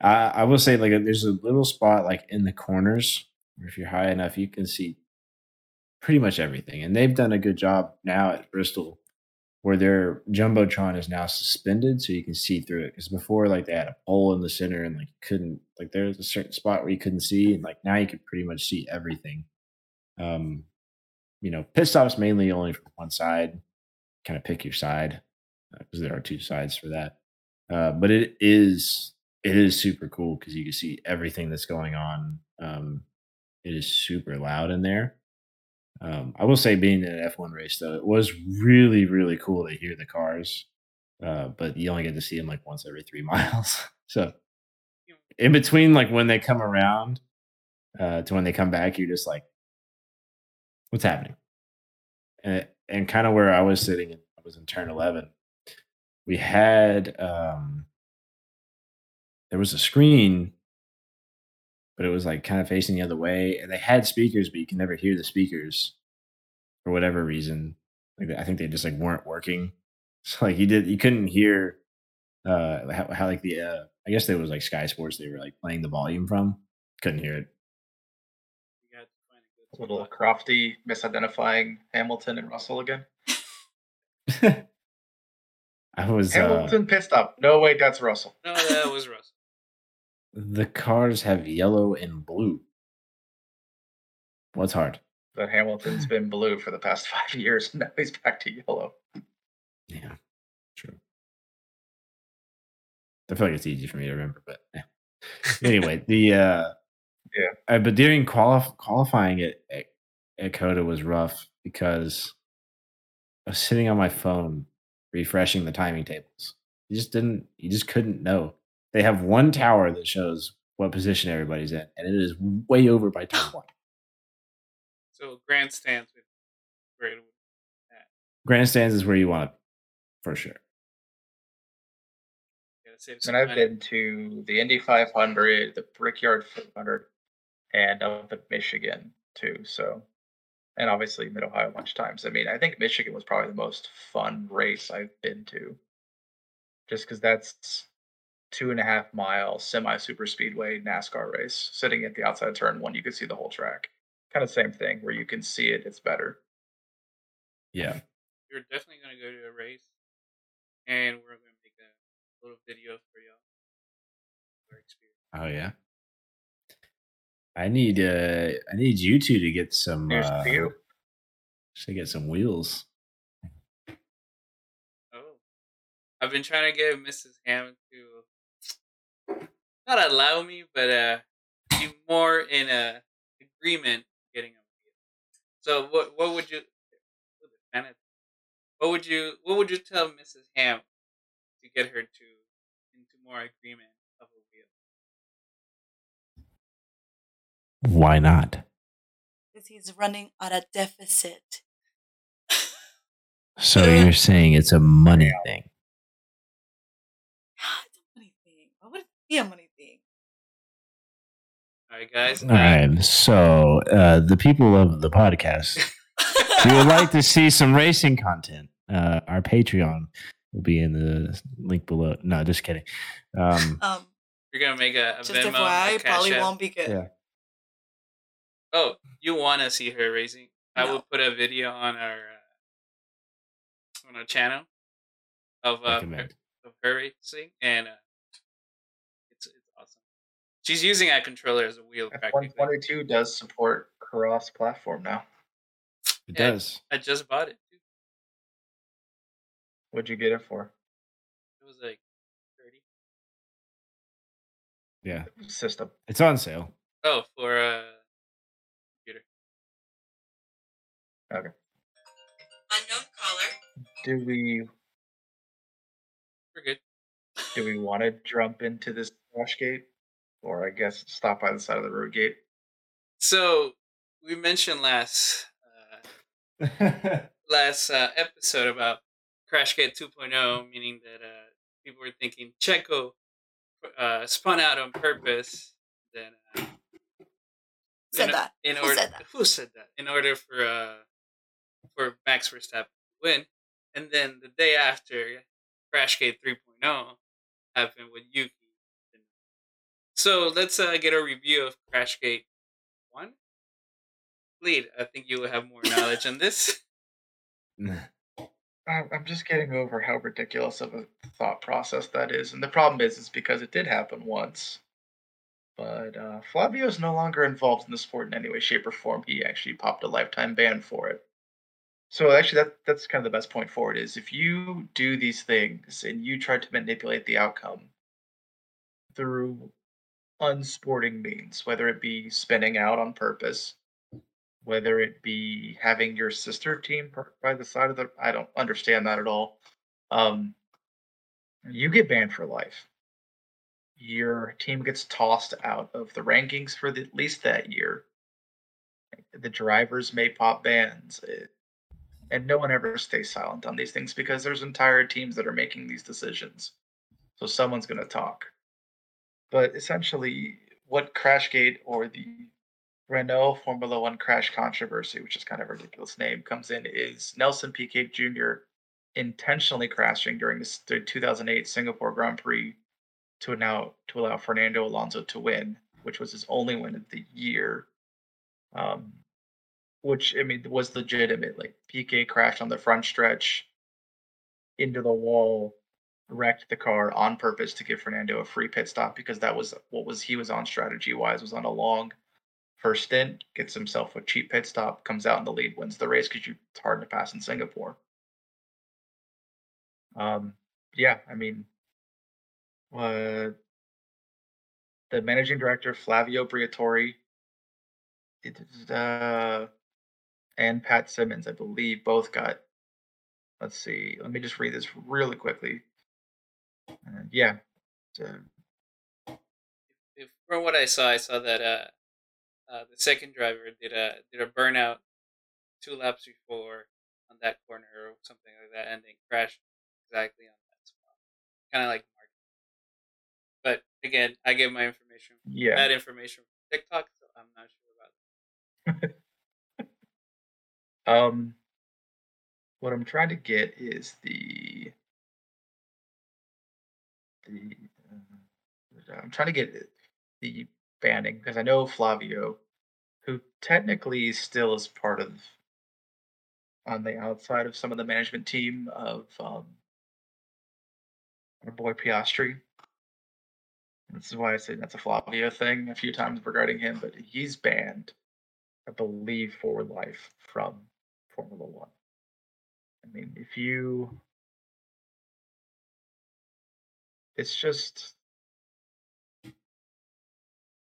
S3: I I will say like there's a little spot like in the corners. where If you're high enough, you can see pretty much everything, and they've done a good job now at Bristol, where their jumbotron is now suspended, so you can see through it. Because before, like they had a pole in the center, and like couldn't like there's a certain spot where you couldn't see, and like now you can pretty much see everything. Um, you know, pit stops mainly only from one side. Kind of pick your side because there are two sides for that. Uh, but it is it is super cool because you can see everything that's going on. Um, it is super loud in there. Um, I will say, being in an F1 race though, it was really really cool to hear the cars, uh, but you only get to see them like once every three miles. so in between, like when they come around uh, to when they come back, you're just like, what's happening? And and kind of where I was sitting, I was in turn eleven. We had um, there was a screen, but it was like kind of facing the other way, and they had speakers, but you can never hear the speakers for whatever reason. Like I think they just like weren't working. So like you did, you couldn't hear uh how, how like the uh I guess it was like Sky Sports they were like playing the volume from. Couldn't hear it.
S2: You got a
S4: A little
S2: spot.
S4: crafty misidentifying Hamilton and Russell again.
S3: I was uh,
S4: Hamilton pit stop. No, wait, that's Russell.
S2: No, that was Russell.
S3: The cars have yellow and blue. What's hard?
S4: But Hamilton's been blue for the past five years, and now he's back to yellow.
S3: Yeah, true. I feel like it's easy for me to remember, but eh. anyway, the uh
S4: Yeah.
S3: uh, but during qualif- qualifying at, at at COTA was rough because I was sitting on my phone refreshing the timing tables. You just didn't you just couldn't know. They have one tower that shows what position everybody's in, and it is way over by turn one.
S2: So grandstands with where
S3: Grandstands is where you want it for sure.
S2: gotta save
S4: And I've been to the Indy 500, the Brickyard 500, and up at Michigan too. So, and obviously Mid Ohio a bunch of times. I mean, I think Michigan was probably the most fun race I've been to, just because that's two and a half mile semi super speedway NASCAR race. Sitting at the outside of turn one, you can see the whole track. Kind of same thing where you can see it. It's better.
S3: Yeah.
S2: We're definitely gonna go to a race, and we're gonna make a little video for y'all. Our experience.
S3: Oh yeah. I need uh I need you two to get some
S4: Here's
S3: uh,
S4: to you.
S3: to get some wheels.
S2: Oh, I've been trying to get Mrs. Ham to not allow me, but uh, be more in a agreement getting a wheel. So what what would you what would you what would you tell Mrs. Ham to get her to into more agreement of a wheel?
S3: Why not?
S5: Because he's running at a deficit.
S3: So you're saying it's a money thing.
S5: it's a money thing. Why would it be a money thing?
S2: All right, guys.
S3: All right. So uh the people of the podcast, if you would like to see some racing content, uh our Patreon will be in the link below. No, just kidding. Um
S5: um,
S2: You're gonna make a, a
S5: just
S2: Venmo,
S5: FYI,
S2: a Cash
S5: probably
S2: App.
S5: won't be good.
S3: Yeah.
S2: Oh, you want to see her racing? I will put a video on our uh, on our channel of uh, her, of her racing, and uh, it's it's awesome. She's using that controller as a wheel practically.
S4: F122 does support cross platform now.
S3: It
S2: Yeah.
S3: does.
S2: I just bought it. Too.
S4: What'd you get it for?
S2: It was like thirty.
S3: Yeah.
S4: System.
S3: It's on sale.
S2: Oh, for uh, computer. Okay.
S5: Unknown caller.
S4: Do we
S2: We're good.
S4: do we want to jump into this crash gate, or I guess stop by the side of the road gate?
S2: So we mentioned last uh, last uh, episode about Crashgate 2.0, meaning that uh, people were thinking Checo uh, spun out on purpose. Then uh,
S5: Said
S2: in,
S5: that.
S2: In
S5: Who
S2: order,
S5: said that?
S2: Who said that? In order for uh, for Max Verstappen to win, and then the day after, Crashgate 3.0 happened with Yuki. So let's uh, get a review of Crashgate One. Lead, I think you will have more knowledge on this.
S4: I'm just getting over how ridiculous of a thought process that is, and the problem is, is because it did happen once. But uh, Flavio is no longer involved in the sport in any way, shape, or form. He actually popped a lifetime ban for it. So actually, that that's kind of the best point for it is if you do these things and you try to manipulate the outcome through unsporting means, whether it be spinning out on purpose, whether it be having your sister team by the side of the I don't understand that at all. Um you get banned for life. Your team gets tossed out of the rankings for the, at least that year. The drivers may pop bans. It, and no one ever stays silent on these things because there's entire teams that are making these decisions. So someone's going to talk. But essentially, what Crashgate or the Renault Formula One crash controversy, which is kind of a ridiculous name, comes in is Nelson Piquet Jr. intentionally crashing during the 2008 Singapore Grand Prix to now to allow Fernando Alonso to win, which was his only win of the year. Um, which I mean was legitimate. Like Piquet crashed on the front stretch into the wall, wrecked the car on purpose to give Fernando a free pit stop because that was what was he was on strategy wise was on a long first stint, gets himself a cheap pit stop, comes out in the lead, wins the race because it's hard to pass in Singapore. Um, yeah, I mean, uh, the managing director Flavio Briatore uh, and Pat Symonds, I believe, both got. Let's see. Let me just read this really quickly. Uh, yeah. So,
S2: If, from what I saw, I saw that uh, uh, the second driver did a did a burnout two laps before on that corner or something like that, and then crashed exactly on that spot, kind of like Mark. But again, I get my information
S4: yeah.
S2: that information from TikTok, so I'm not sure about.
S4: Um, what I'm trying to get is the the. Uh, I'm trying to get the banning because I know Flavio, who technically still is part of on the outside of some of the management team of um, our boy Piastri. This is why I say that's a Flavio thing a few times regarding him, but he's banned, I believe, for life from Formula One. I mean, if you. It's just.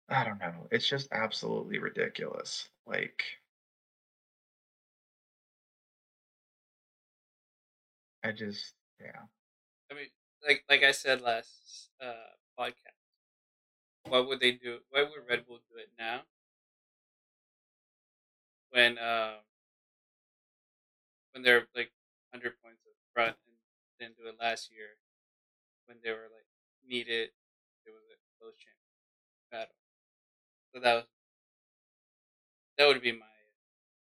S4: I don't know. It's just absolutely ridiculous. Like. I just. Yeah.
S2: I mean, like like I said last uh, podcast, why would they do? it? Why would Red Bull do it now? When um when they're like hundred points up front and didn't do it last year, when they were like needed, it was a close champion battle. So that was that would be my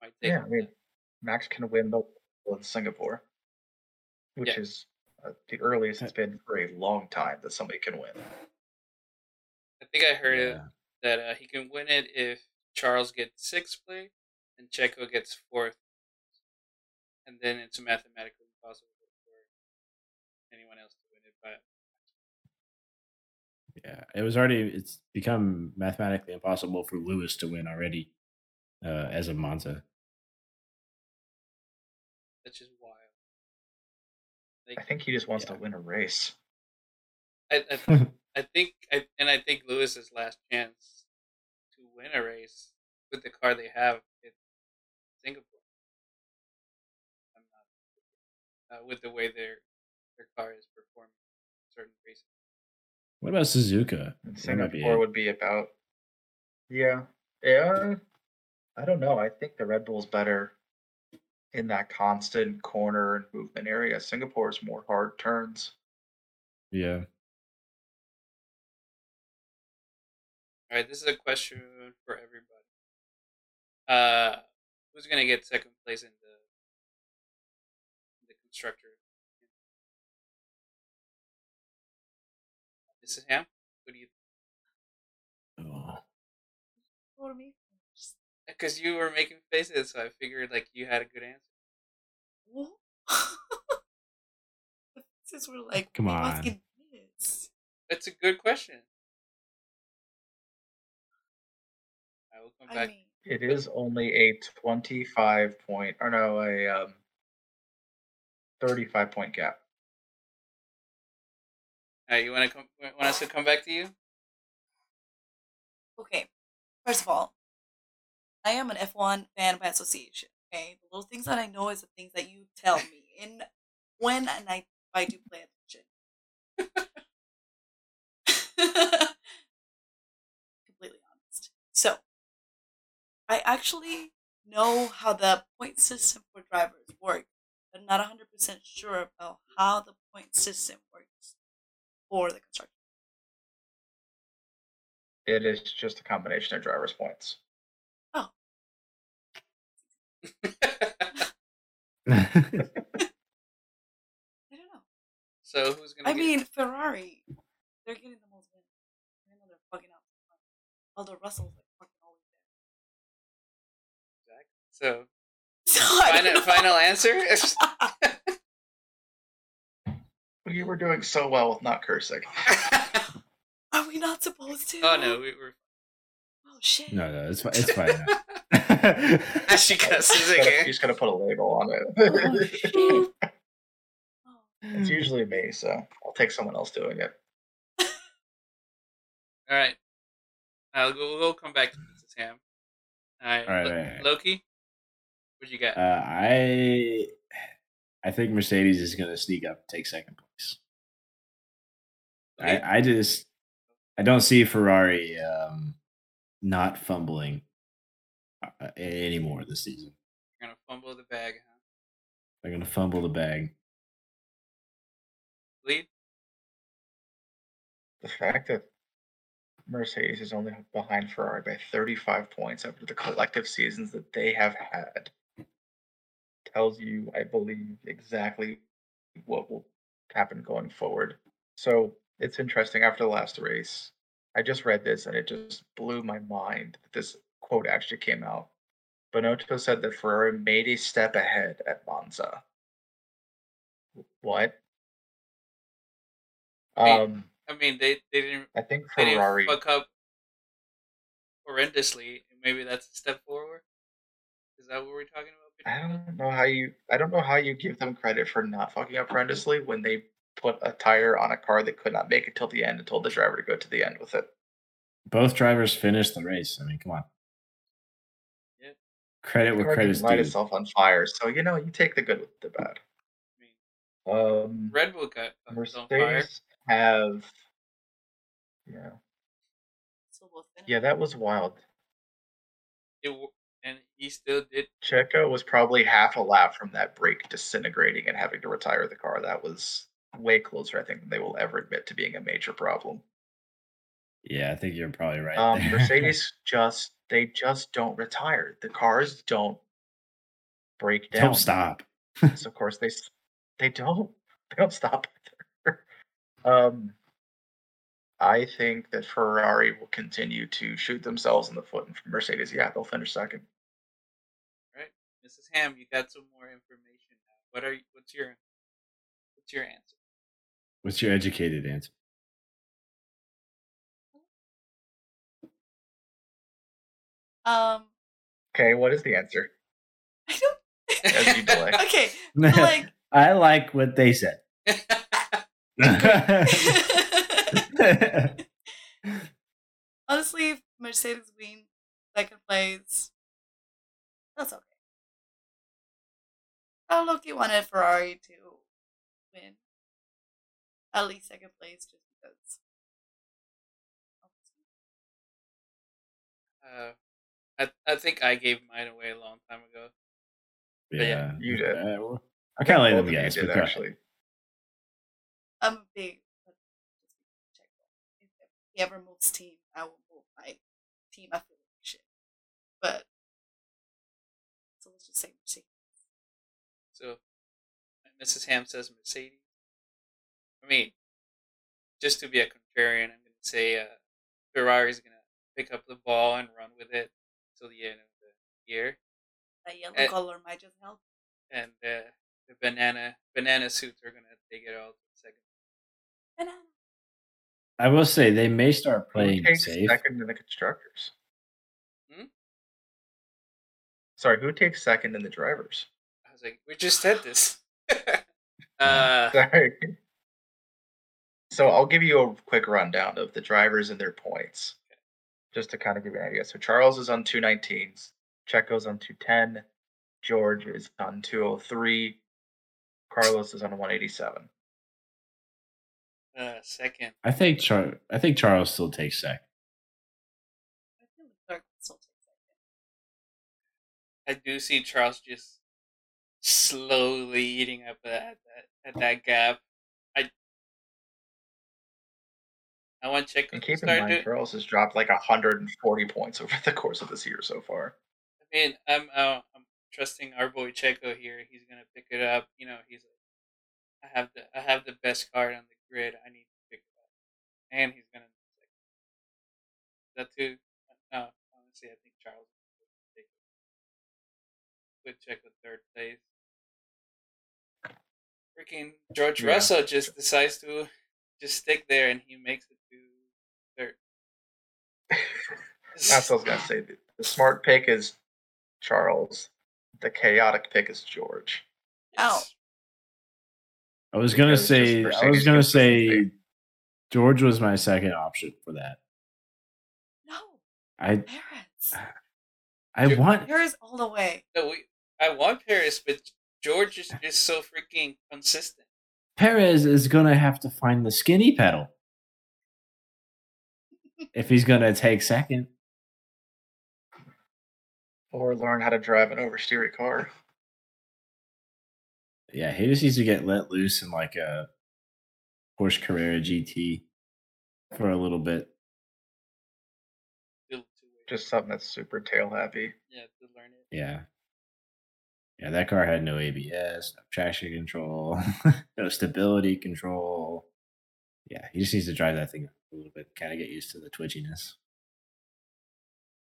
S2: my take.
S4: Yeah, I mean. Max can win the in Singapore, which
S2: Yeah.
S4: is uh, the earliest it's been for a long time that somebody can win.
S2: I think I heard it
S3: Yeah.
S2: that uh, he can win it if Charles gets sixth place and Checo gets fourth, and then it's mathematically impossible for anyone else to win it. But
S3: Yeah, it was already. It's become mathematically impossible for Lewis to win already, uh, as a Monza.
S2: that's just wild.
S4: I think he just wants
S3: Yeah.
S4: to win a race.
S2: I, I, I think, I, and I think Lewis's last chance to win a race with the car they have in Singapore. I'm not uh, with the way their their car is performing in certain races.
S3: What about Suzuka?
S4: And
S3: That be
S4: Singapore would be about. Yeah, yeah. I don't know. I think the Red Bull's better in that constant corner and movement area. Singapore's more hard turns.
S3: Yeah.
S2: All right, this is a question for everybody. Uh, who's gonna get second place in the the constructor? This is Ham. Who do you?
S3: Oh.
S5: For me first.
S2: Because you were making faces, so I figured like you had a good answer.
S5: What? the faces were like,
S3: Come
S5: "Why are you
S3: on.
S5: asking this?
S2: That's a good question. I will come
S5: I
S2: back.
S5: mean,
S4: It is only a 25 point, or no, a um, 35 point gap.
S2: All right, you want to come? Want us to come back to you?
S5: okay. First of all, I am an F1 fan by association. Okay, the little things that I know is the things that you tell me, and when and I I do play attention. Completely honest. So, I actually know how the point system for drivers work, but not hundred percent sure about how the point system works for the construction.
S4: It is just a combination of driver's points. Oh. I don't know.
S2: So who's gonna?
S5: I
S2: get,
S5: mean, Ferrari, they're getting the most wins. Even though they're fucking up. Although Russell's like fucking always there.
S2: so
S5: So I don't
S2: final
S5: know.
S2: final answer.
S4: You were doing so well with not cursing.
S5: Are we not supposed to?
S2: oh no, we were.
S5: Oh shit.
S3: No, no, it's fine. It's fine.
S2: As she cusses again.
S4: She's gonna put a label on it.
S5: shit. Oh.
S4: it's usually me, so I'll take someone else doing it.
S2: All right. I'll go. We'll come back to Mrs. Ham. All right.
S3: All right,
S2: Lo-
S3: all right, all right.
S2: Loki. What you got?
S3: Uh, I I think Mercedes is going to sneak up, and take second place.
S2: Okay.
S3: I, I just I don't see Ferrari um, not fumbling uh, anymore this season.
S2: You're gonna fumble the bag, huh?
S3: They're going to fumble the bag.
S2: Lead.
S4: The fact that Mercedes is only behind Ferrari by 35 points after the collective seasons that they have had tells you, I believe, exactly what will happen going forward. So it's interesting after the last race. I just read this and it just blew my mind that this quote actually came out. Binotto said that Ferrari made a step ahead at Monza. What?
S2: Wait,
S4: Um,
S2: I mean, they they didn't
S4: I think Ferrari.
S2: fuck up horrendously. Maybe that's a step forward. Is that what we're talking about?
S4: I don't know how you. I don't know how you give them credit for not fucking up horrendously when they put a tire on a car that could not make it till the end and told the driver to go to the end with it.
S3: Both drivers finished the race. I mean, come on.
S2: Yeah.
S3: Credit
S4: The
S3: where
S4: car
S3: credit's
S4: didn't light itself on fire, so you know you take the good with the bad. Um,
S2: Red Bull got was on fire.
S4: Mercedes have. Yeah,
S5: So both finished.
S4: yeah, that was wild.
S2: It, w- and he still did.
S4: Checo was probably half a lap from that brake disintegrating and having to retire the car. That was way closer, I think, than they will ever admit to being a major problem.
S3: Yeah, I think you're probably right.
S4: Um. Mercedes just they just don't retire. The cars don't break down.
S3: don't stop.
S4: So of course they they don't they don't stop either. Um, I think that Ferrari will continue to shoot themselves in the foot, and Mercedes, yeah, they'll finish second.
S2: Right, Mrs. Ham, you got some more information. What are you, what's your what's your answer?
S3: What's your educated answer?
S5: Um,
S4: Okay, what is the answer?
S5: I don't.
S4: As you delay.
S5: okay, but like.
S3: I like what they said.
S5: Honestly, if Mercedes win second place, that's okay. I look you wanted Ferrari to win at least second place just because.
S2: uh, I I think I gave mine away a long time ago.
S3: yeah,
S4: you did.
S3: Uh, well, I kind of let
S4: Both
S3: them
S4: of you
S3: guess,
S4: did,
S3: but
S4: actually.
S5: I'm a big. Check if he ever moves team, I will move my team. I feel like shit, but so let's just say Mercedes.
S2: So, Mrs. Ham says Mercedes. I mean, just to be a contrarian, I'm going to say uh, is going to pick up the ball and run with it till the end of the year,
S5: That yellow
S2: Eh.
S5: color might just help.
S2: and uh, the banana banana suits are going to take it all to the second.
S5: Banana.
S3: I will say they may start
S4: Who
S3: playing
S4: takes
S3: safe.
S4: second in the constructors?
S2: Hmm?
S4: Sorry, who takes second in the drivers?
S2: I was like, we just said this. uh,
S4: Sorry. So I'll give you a quick rundown of the drivers and their points, just to kind of give you an idea. So Charles is on 219s, Checo's on 210, George is on 203, Carlos is on 187.
S2: uh, second.
S3: I think Char- I think Charles still takes second.
S5: I feel like Clark will still take second.
S2: I do see Charles just slowly eating up at that at that gap. I want Checo
S4: And
S2: to
S4: keep in mind,
S2: doing.
S4: Charles has dropped like 140 points over the course of this year so far.
S2: I mean, I'm uh, I'm trusting our boy Checo here. He's gonna pick it up. You know, he's I have the I have the best card on the grid. I need to pick it up, and he's gonna. That too. No, honestly, I think Charles would take it. Would check the third place. Freaking George
S4: Yeah.
S2: Russell just decides to just stick there, and he makes it.
S4: That's what I was gonna say. The, the smart pick is Charles. The chaotic pick is George.
S5: Oh.
S3: I was gonna
S4: Because
S3: say I was gonna say. George was my second option for that.
S5: No,
S3: I
S5: Perez.
S3: I
S2: Dude.
S3: want
S5: Perez all the way.
S2: No, we, I want Perez, but George is just so freaking consistent.
S3: Perez is gonna have to find the skinny pedal if he's gonna take second.
S4: Or learn how to drive an oversteery car.
S3: Yeah, he just needs to get let loose in like a Porsche Carrera GT for a little bit.
S2: Still too late.
S4: Just something that's super tail happy.
S2: yeah, to learn it.
S3: Yeah. Yeah, that car had no ABS, no traction control, no stability control. Yeah, he just needs to drive that thing a little bit, kind of get used to the twitchiness.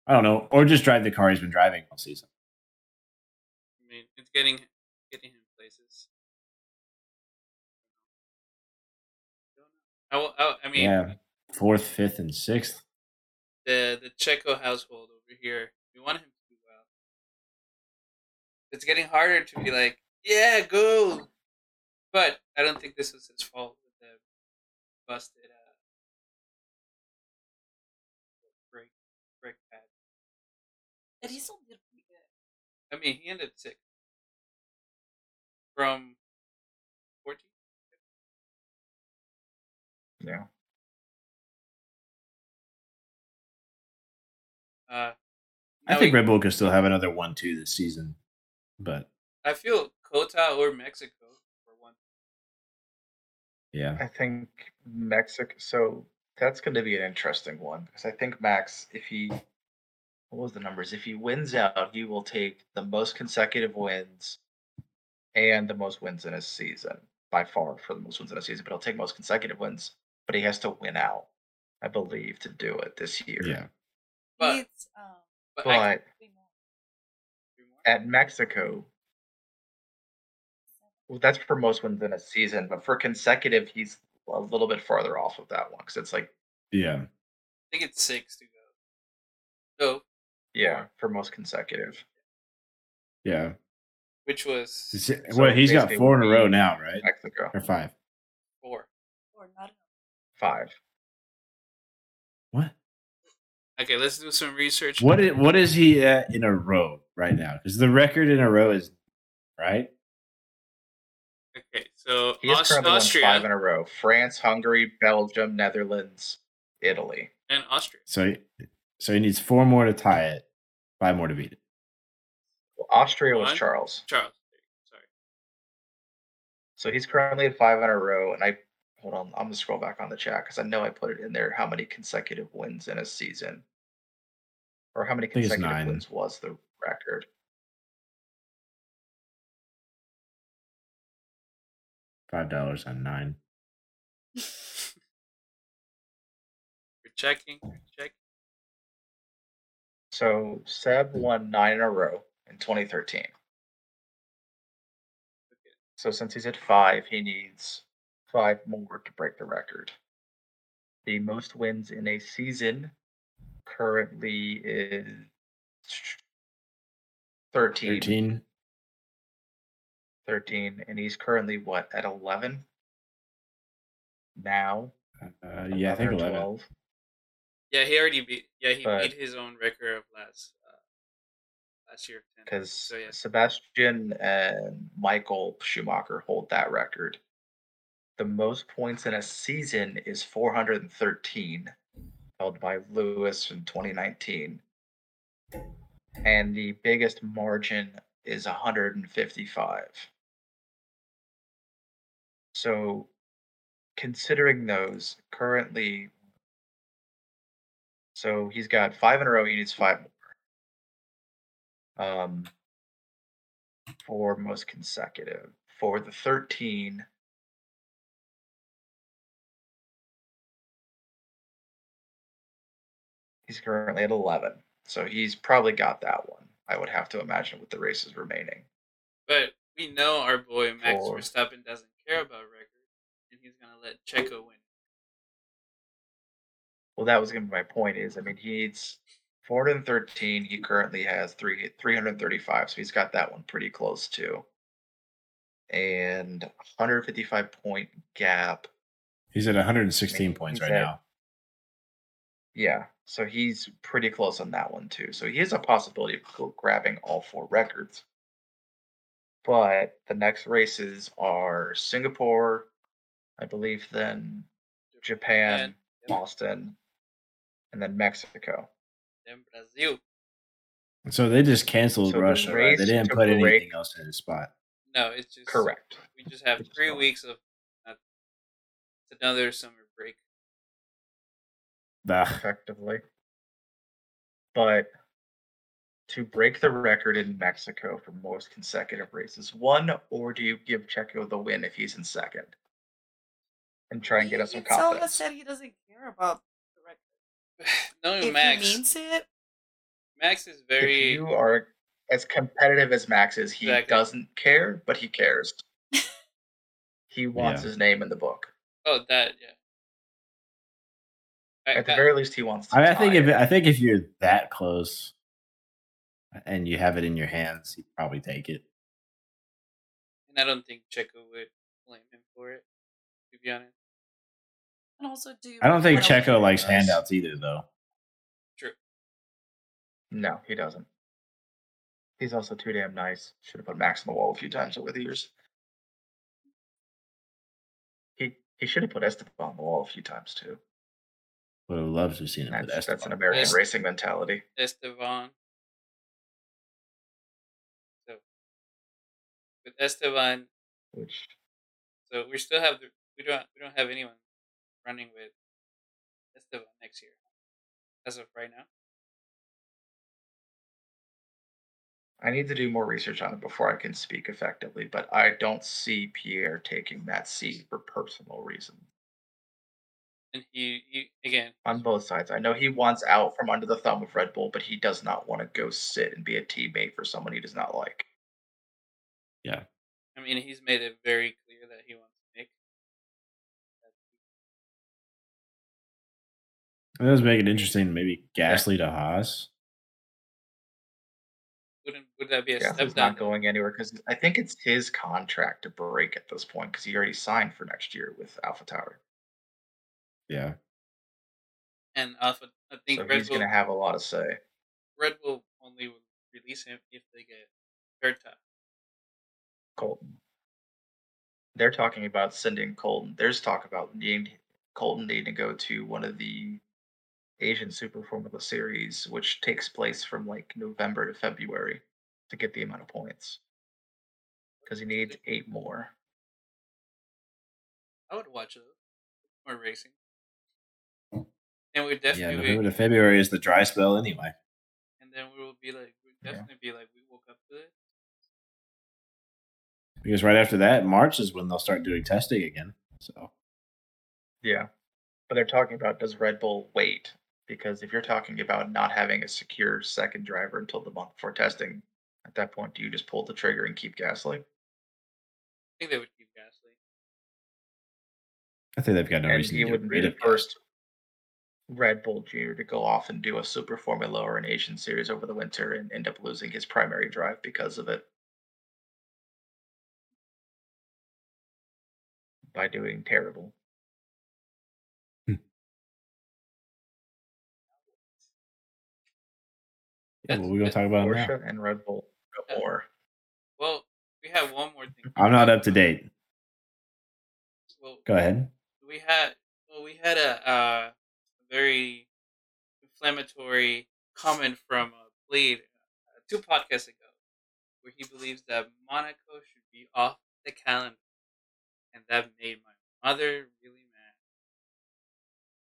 S3: I don't know, or just drive the car he's been driving all season.
S2: I mean, it's getting getting him places. I, I, I mean,
S3: yeah, fourth, fifth, and sixth.
S2: the the Checo household over here, we want him to do well. It's getting harder to be like, yeah, go. But I don't think this was his fault with the busted
S5: And he still did pretty good.
S2: I mean, he ended sixth from fourteen.
S4: Yeah.
S2: Uh,
S3: I think
S2: we-
S3: Red Bull could still have another one-two this season, but
S2: I feel COTA or Mexico for one.
S3: yeah,
S4: I think Mexico. So that's going to be an interesting one because I think Max, if he, what was the numbers? If he wins out, he will take the most consecutive wins and the most wins in a season by far for the most wins in a season. But he'll take most consecutive wins, but he has to win out, I believe, to do it this year.
S3: yeah.
S2: But-
S5: He um,
S2: But, I,
S4: But
S5: three more.
S2: three more?
S4: at Mexico, well, that's for most wins in a season. But for consecutive, he's a little bit farther off of that one because it's like
S3: Yeah.
S2: I think it's six to go. So,
S4: yeah, for most consecutive.
S3: Yeah.
S2: which was
S3: Is it-
S4: So
S3: well, he's got four in a row now, right?
S4: Mexico
S3: Or five.
S2: four.
S5: Or not enough.
S4: five.
S3: What?
S2: Okay, let's do some research.
S3: What is, what is he at in a row right now? Because the record in a row is right.
S2: Okay, so
S4: He has
S2: Aus-
S4: currently
S2: Austria
S4: five in a row: France, Hungary, Belgium, Netherlands, Italy.
S2: and Austria.
S3: So he, so he needs four more to tie it, five more to beat it.
S4: Well, Austria was
S2: One.
S4: Charles,
S2: Charles, sorry.
S4: so he's currently at five in a row. And I hold on, I'm gonna scroll back on the chat because I know I put it in there. How many consecutive wins in a season, or how many consecutive
S3: nine.
S4: wins was the record?
S3: Five dollars on nine.
S2: We're checking. We're checking.
S4: So Seb won nine in a row in 2013. So since he's at five, he needs five more to break the record. The most wins in a season currently is 13.
S3: 13.
S4: 13, and he's currently what at 11 now?
S3: Uh, yeah, I think
S4: 11
S3: 11.
S4: 12.
S2: Yeah, he already beat. Yeah, he
S4: But-
S2: beat his own record of last uh, last year.
S4: because
S2: So yeah,
S4: Sebastian and Michael Schumacher hold that record. The most points in a season is 413, held by Lewis in 2019. And the biggest margin is 155. So, considering those, currently, so he's got five in a row. He needs five more um, for most consecutive. For the 13, he's currently at 11. So he's probably got that one, I would have to imagine, with the races remaining.
S2: But we know our boy Max
S4: Four.
S2: Verstappen doesn't care about records, and he's going to let Checo win
S4: well, that was going to be my point. Is I mean, he needs 413. He currently has three 335, so he's got that one pretty close too. And 155 point gap.
S3: He's at 116 points right
S4: at-
S3: now.
S4: Yeah, so he's pretty close on that one too. So he has a possibility of go- grabbing all four records. But the next races are Singapore, I believe, then Japan,
S2: And
S4: Austin, and then Mexico.
S2: then Brazil.
S3: So they just canceled
S4: So the
S3: Russia. Right? They didn't put
S4: break-
S3: anything else in the spot.
S2: No, it's just
S4: Correct.
S2: We just have three weeks of uh, another summer break.
S3: Ugh.
S4: effectively. But to break the record in Mexico for most consecutive races, one, or do you give Checo the win if he's in second? And try and get us some
S5: He himself has said he doesn't care about the record.
S2: Knowing
S5: If
S2: Max,
S5: he means it,
S2: Max is very.
S4: If
S2: very
S4: you are as competitive as Max is, he
S2: Exactly.
S4: doesn't care, but he cares. he wants
S3: Yeah.
S4: his name in the book.
S2: oh that yeah. I,
S4: At the
S2: I-
S4: very least, he wants to.
S3: I, mean, I think
S4: tie
S3: if
S4: it.
S3: I think if you're that close and you have it in your hands, you'd probably take it.
S2: and I don't think Checo would blame him for it. To be honest,
S5: and also do you
S3: I don't think Checo likes
S5: race?
S3: handouts either, though.
S2: true.
S4: no, he doesn't. He's also too damn nice. Should have put Max on the wall a few times over the years. He he should have put Esteban on the wall a few times too.
S3: Would have loved to have seen him with
S4: That's, that's an American
S2: Yes.
S4: racing mentality.
S2: Esteban. So with Esteban,
S4: Which
S2: so we still have the, we don't we don't have anyone running with Esteban next year, as of right now.
S4: I need to do more research on it before I can speak effectively, but I don't see Pierre taking that seat for personal reasons
S2: And he, he again,
S4: on both sides. I know he wants out from under the thumb of Red Bull, but he does not want to go sit and be a teammate for someone he does not like.
S2: Yeah, I mean, he's made it very clear that he wants Nick.
S3: It does make it interesting. Maybe Gasly to Haas.
S2: Wouldn't would that be a
S4: Yeah,
S2: step down?
S4: not going anywhere because I think it's his contract to break at this point because he already signed for next year with AlphaTauri.
S3: Yeah.
S2: And Alpha, I think
S4: So
S2: Red
S4: he's going to have a lot of say.
S2: Red Bull only will release him if they get Herta.
S4: Colton. They're talking about sending Colton. There's talk about needing Colton needing to go to one of the Asian Super Formula Series, which takes place from like November to February to get the amount of points. Because he needs eight more.
S2: I would watch it. More racing. And we
S3: Yeah,
S2: definitely,
S3: November to February is the dry spell anyway.
S2: and then we will be like, we
S4: Yeah.
S2: definitely be like, we woke up to it.
S3: Because right after that, March is when they'll start doing testing again. So
S4: Yeah. But they're talking about does Red Bull wait? Because if you're talking about not having a secure second driver until the month before testing, at that point, do you just pull the trigger and keep Gasly?
S2: I think they would keep Gasly.
S3: I think they've got no
S4: and
S3: reason
S4: he
S3: to
S4: wouldn't be the first Red Bull Junior to go off and do a Super Formula or an Asian Series over the winter and end up losing his primary drive because of it. By doing terrible.
S3: Yeah, what we gonna talk about now?
S4: Porsche and Red Bull
S2: Yeah.
S4: more.
S2: Well, we have one more thing.
S3: I'm not up to date.
S2: Well,
S3: Go ahead.
S2: we had well, we had a uh, very inflammatory comment from uh, Blade uh, two podcasts ago, where he believes that Monaco should be off the calendar, and that made my mother really mad.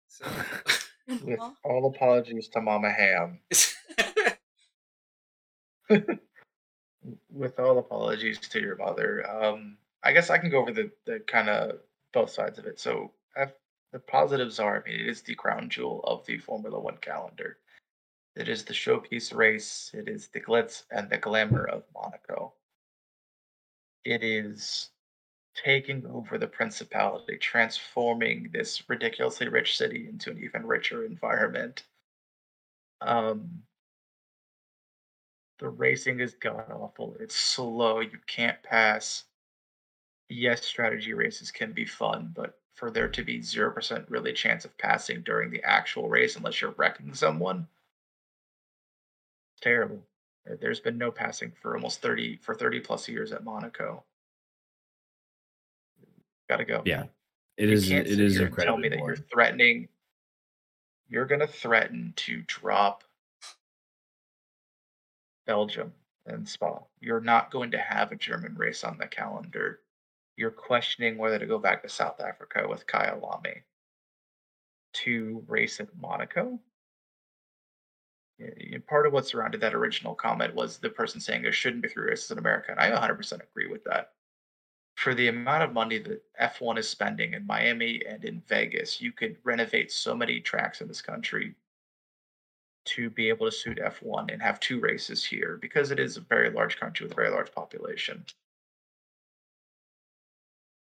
S2: So,
S4: With all apologies to Mama Ham. with all apologies to your mother, um, I guess I can go over the, the kind of both sides of it. So F, the positives are, I mean, it is the crown jewel of the Formula One calendar. It is the showpiece race. It is the glitz and the glamour of Monaco. It is taking over the principality, transforming this ridiculously rich city into an even richer environment. Um, the racing is god awful. It's slow. You can't pass. Yes, strategy races can be fun, but for there to be 0% really chance of passing during the actual race unless you're wrecking someone, it's terrible. There's been no passing for almost 30 for 30 plus years at Monaco. Gotta go.
S3: Yeah, it
S4: You
S3: is. It is
S4: and tell me that you're threatening. You're gonna threaten to drop Belgium and Spa. You're not going to have a German race on the calendar. You're questioning whether to go back to South Africa with Kyalami to race at Monaco. Part of what surrounded that original comment was the person saying there shouldn't be three races in America, and I 100% agree with that. For the amount of money that F1 is spending in Miami and in Vegas, you could renovate so many tracks in this country to be able to suit F1 and have two races here because it is a very large country with a very large population.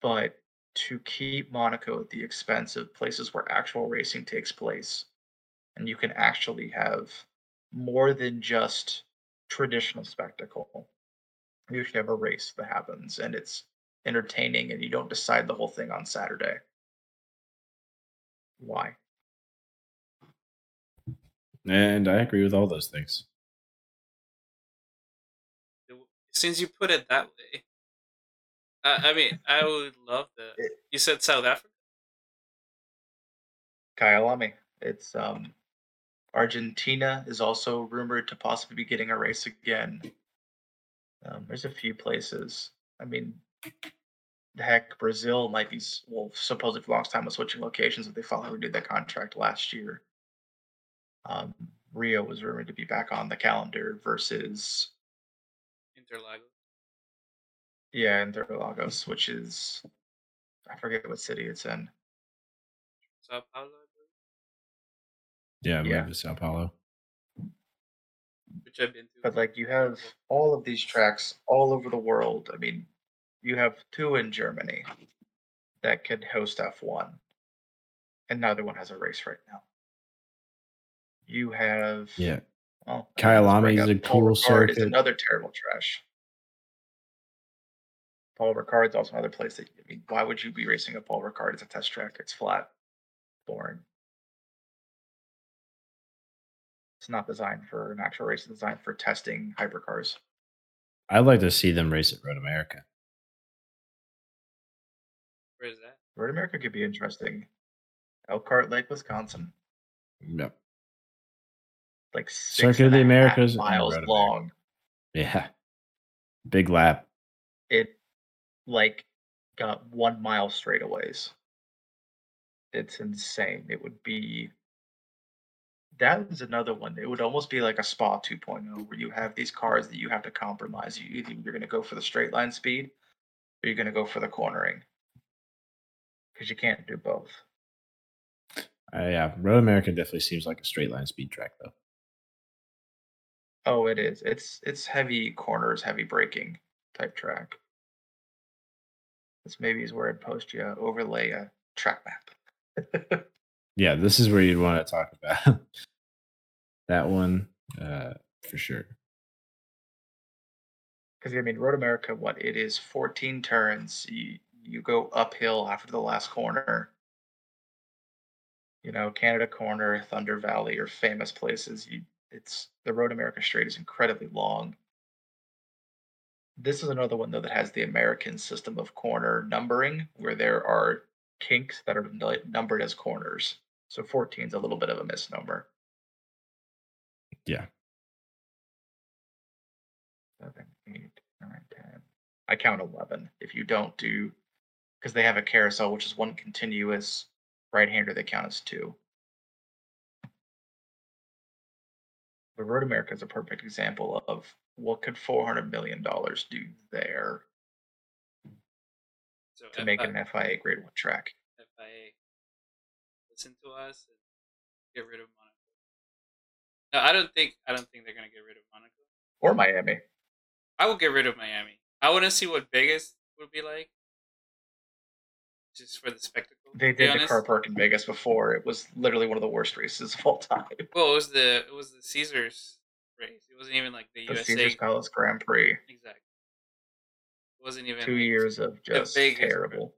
S4: But to keep Monaco at the expense of places where actual racing takes place, and you can actually have more than just traditional spectacle. You should have a race that happens and it's entertaining and you don't decide the whole thing on Saturday. Why?
S3: And I agree with all those things.
S2: Since you put it that way, uh, I mean, I would love
S4: that.
S2: You said South Africa.
S4: Kyalami. It's um Argentina is also rumored to possibly be getting a race again. Um, there's a few places. I mean, heck, Brazil might be well supposedly for a long time was switching locations if they finally renewed that contract last year. Um, Rio was rumored to be back on the calendar versus
S2: Interlagos.
S4: yeah Interlagos, which is I forget what city it's in.
S2: Sao Paulo, I believe,
S3: Yeah,
S4: Yeah.
S3: maybe Sao Paulo.
S2: which I've been to.
S4: But like you have all of these tracks all over the world. I mean, you have two in Germany that could host F1, and neither one has a race right now. You have
S3: Yeah,
S4: well, I
S3: Kyle
S4: mean, let's bring
S3: Lamy is a
S4: Paul
S3: cool
S4: Ricard is
S3: circuit.
S4: another terrible trash. Paul Ricard's also another place that I mean, why would you be racing a Paul Ricard? It's a test track. It's flat, boring. It's not designed for an actual race. It's designed for testing hypercars.
S3: I'd like to see them race at Road America.
S2: Where is that?
S4: Road America could be interesting. Elkhart Lake, Wisconsin,
S3: Yep.
S4: Like six
S3: Circuit of the Americas
S4: miles long.
S3: Yeah. Big lap.
S4: It like got one mile straightaways. It's insane. It would be. That is another one. It would almost be like a Spa 2.0, where you have these cars that you have to compromise. You either you're going to go for the straight line speed, or you're going to go for the cornering, because you can't do both.
S3: Uh, yeah, Road America definitely seems like a straight line speed track, though.
S4: Oh, it is. It's it's heavy corners, heavy braking type track. This maybe is where I'd post you overlay a track map.
S3: Yeah, this is where you'd want to talk about that one uh, for sure.
S4: Because I mean, Road America, what it is, 14 turns. You you go uphill after the last corner. You know, Canada Corner, Thunder Valley are famous places. You, it's the Road America Straight is incredibly long. This is another one though that has the American system of corner numbering, where there are kinks that are numbered as corners. So 14 is a little bit of a misnomer.
S3: Yeah.
S4: seven, eight, nine, ten. I count eleven. If you don't do, because they have a carousel, which is one continuous right-hander, they count as two. But Road America is a perfect example of what could four hundred million dollars do there
S2: So
S4: to make an FIA Grade One track.
S2: FIA. listen to us and get rid of Monaco. No, I don't think I don't think they're gonna get rid of Monaco.
S4: Or Miami.
S2: I will get rid of Miami. I want to see what Vegas would be like, just for the spectacle.
S4: They did the car park in Vegas before. It was literally one of the worst races of all time.
S2: Well, it was the it was the Caesars race. It wasn't even like the,
S4: The
S2: USA.
S4: Caesars Palace Grand Prix.
S2: Exactly. It wasn't even
S4: Two
S2: like-
S4: years of just terrible.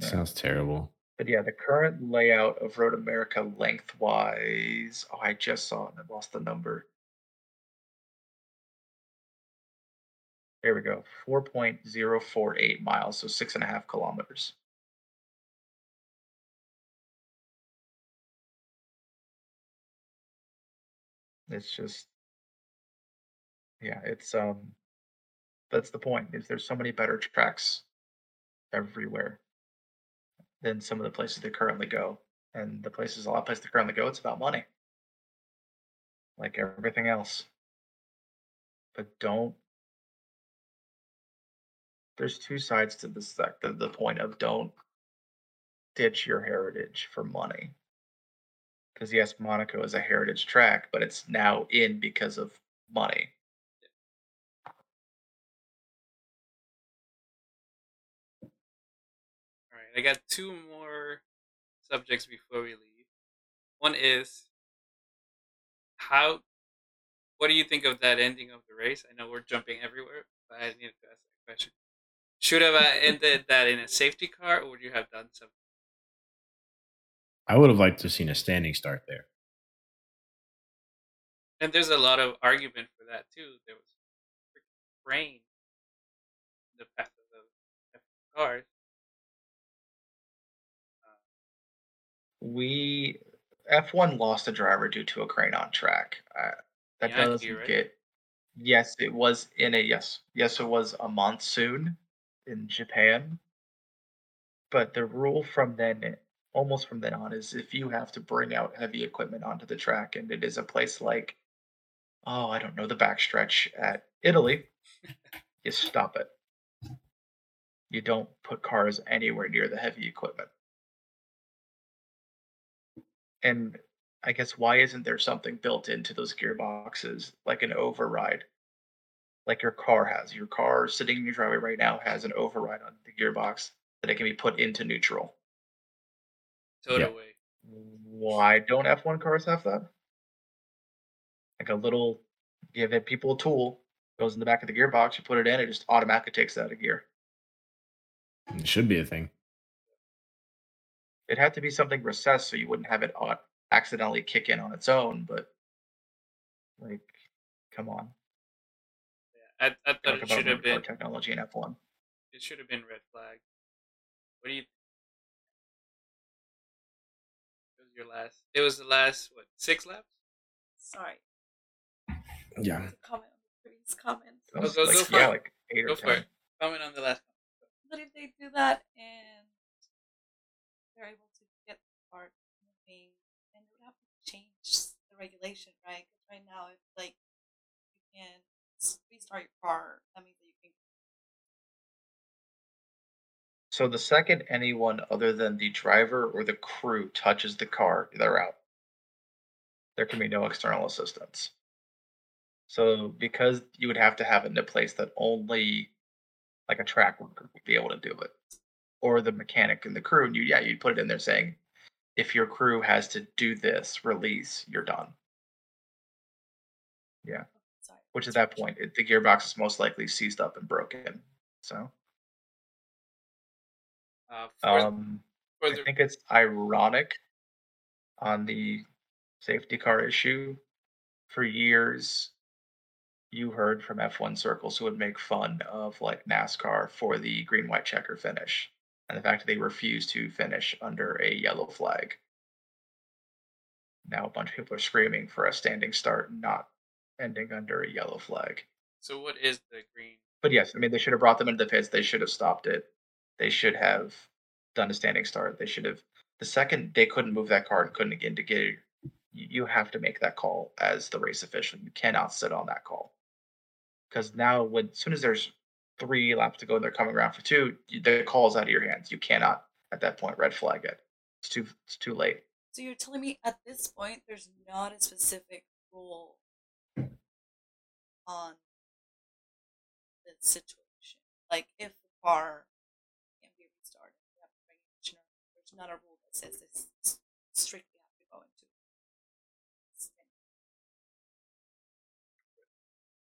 S4: Yeah.
S3: Sounds terrible.
S4: But yeah, the current layout of Road America lengthwise. Oh, I just saw it and I lost the number. There we go. 4.048 miles, so six and a half kilometers. It's just, yeah, it's, um, that's the point, is there's so many better tracks everywhere than some of the places they currently go. And the places, a lot of places they currently go, it's about money. Like everything else. But don't. There's two sides to this. Like the, the point of don't ditch your heritage for money. Because yes, Monaco is a heritage track, but it's now in because of money.
S2: All right, I got two more subjects before we leave. One is how. What do you think of that ending of the race? I know we're jumping everywhere, but I needed to ask that question. Should have ended that in a safety car, or would you have done something?
S3: I would have liked to have seen a standing start there.
S2: And there's a lot of argument for that too. There was freaking rain in the path of the F1 cars.
S4: We F1 lost a driver due to a crane on track. Uh, that
S2: Bianchi,
S4: doesn't
S2: right?
S4: get. Yes, it was in a yes. Yes, it was a monsoon in Japan. But the rule from then, almost from then on, is if you have to bring out heavy equipment onto the track, and it is a place like, oh, I don't know, the backstretch at Italy, you stop it. You don't put cars anywhere near the heavy equipment. And I guess why isn't there something built into those gearboxes like an override? Like your car has. Your car sitting in your driveway right now has an override on the gearbox that it can be put into neutral.
S2: Towed
S3: Yeah.
S4: Why don't F1 cars have that? Like a little, give it people a tool, goes in the back of the gearbox, you put it in, it just automatically takes it out of gear.
S3: It should be a thing.
S4: It had to be something recessed so you wouldn't have it accidentally kick in on its own, but like, come on.
S2: Yeah, I, I thought
S4: Talk
S2: it should have
S4: road car
S2: been
S4: technology in F1.
S2: it should have been red flag. What do you? Think? It was your last. It was the last what six laps?
S5: Sorry.
S3: Yeah.
S5: Comment on the previous comment.
S4: That
S2: Oh, go-
S4: like,
S2: go for
S4: yeah,
S2: it.
S4: like eight
S2: Go
S4: or
S2: for
S4: ten.
S2: it. Comment on the last. Comment.
S5: But if they do that and they're able to get the part moving, then they would have to change the regulation, right? Because right now, if like you can s- restart your car, that means that you can.
S4: So the second anyone other than the driver or the crew touches the car, they're out. There can be no external assistance. So because you would have to have it in a place that only like a track worker would be able to do it. Or the mechanic and the crew, and you yeah, you'd put it in there saying, if your crew has to do this release, you're done.
S5: Sorry.
S4: Which at that point, it, the gearbox is most likely seized up and broken. So
S2: Uh, for,
S4: um
S2: for
S4: I think it's ironic on the safety car issue. For years, you heard from F1 circles who would make fun of like NASCAR for the green white checker finish and the fact that they refused to finish under a yellow flag. Now a bunch of people are screaming for a standing start, not ending under a yellow flag.
S2: so what is the green?
S4: But yes, I mean they should have brought them into the pits. They should have stopped it. They should have done a standing start. They should have. The second they couldn't move that car and couldn't get to get, you you have to make that call as the race official. You cannot sit on that call because now, when as soon as there's three laps to go and they're coming around for two, the call is out of your hands. You cannot at that point. Red flag it. It's too it's too late.
S5: So you're telling me at this point there's not a specific rule on the situation. Like if the car can be restarted, you have to bring an engineer. There's not a rule that says this s- strictly have to go into.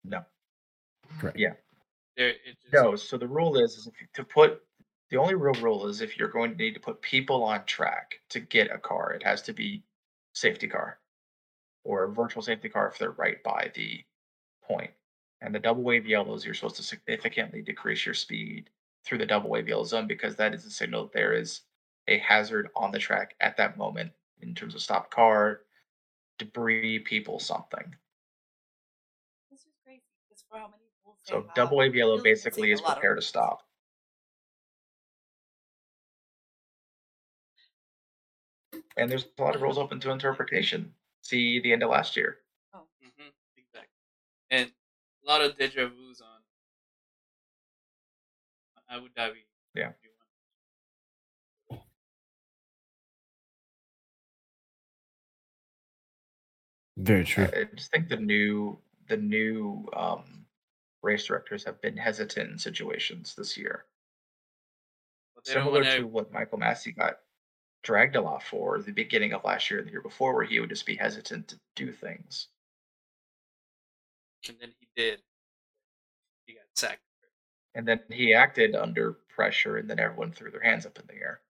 S4: No.
S3: Correct.
S4: Yeah.
S2: There, it just,
S4: No, so the rule is, is if you, to put the only real rule is if you're going to need to put people on track to get a car, it has to be safety car or a virtual safety car if they're right by the point. And the double wave yellows, you're supposed to significantly decrease your speed through the double wave yellow zone because that is a signal that there is a hazard on the track at that moment in terms of stopped car, debris, people, something.
S5: This is crazy because for how many
S4: So double wave yellow
S5: really
S4: basically is prepare to stop. And there's a lot of rules open to interpretation. See the end of last year.
S2: Exactly. And a lot of deja vu's on on Abu Dhabi.
S4: Yeah.
S3: Very true.
S4: I just think the new the new um, race directors have been hesitant in situations this year,
S2: But they don't
S4: similar
S2: want
S4: to what Michael Masi got dragged a lot for the beginning of last year and the year before, where he would just be hesitant to do things.
S2: And then he did. He got sacked.
S4: And then he acted under pressure, and then everyone threw their hands up in the air.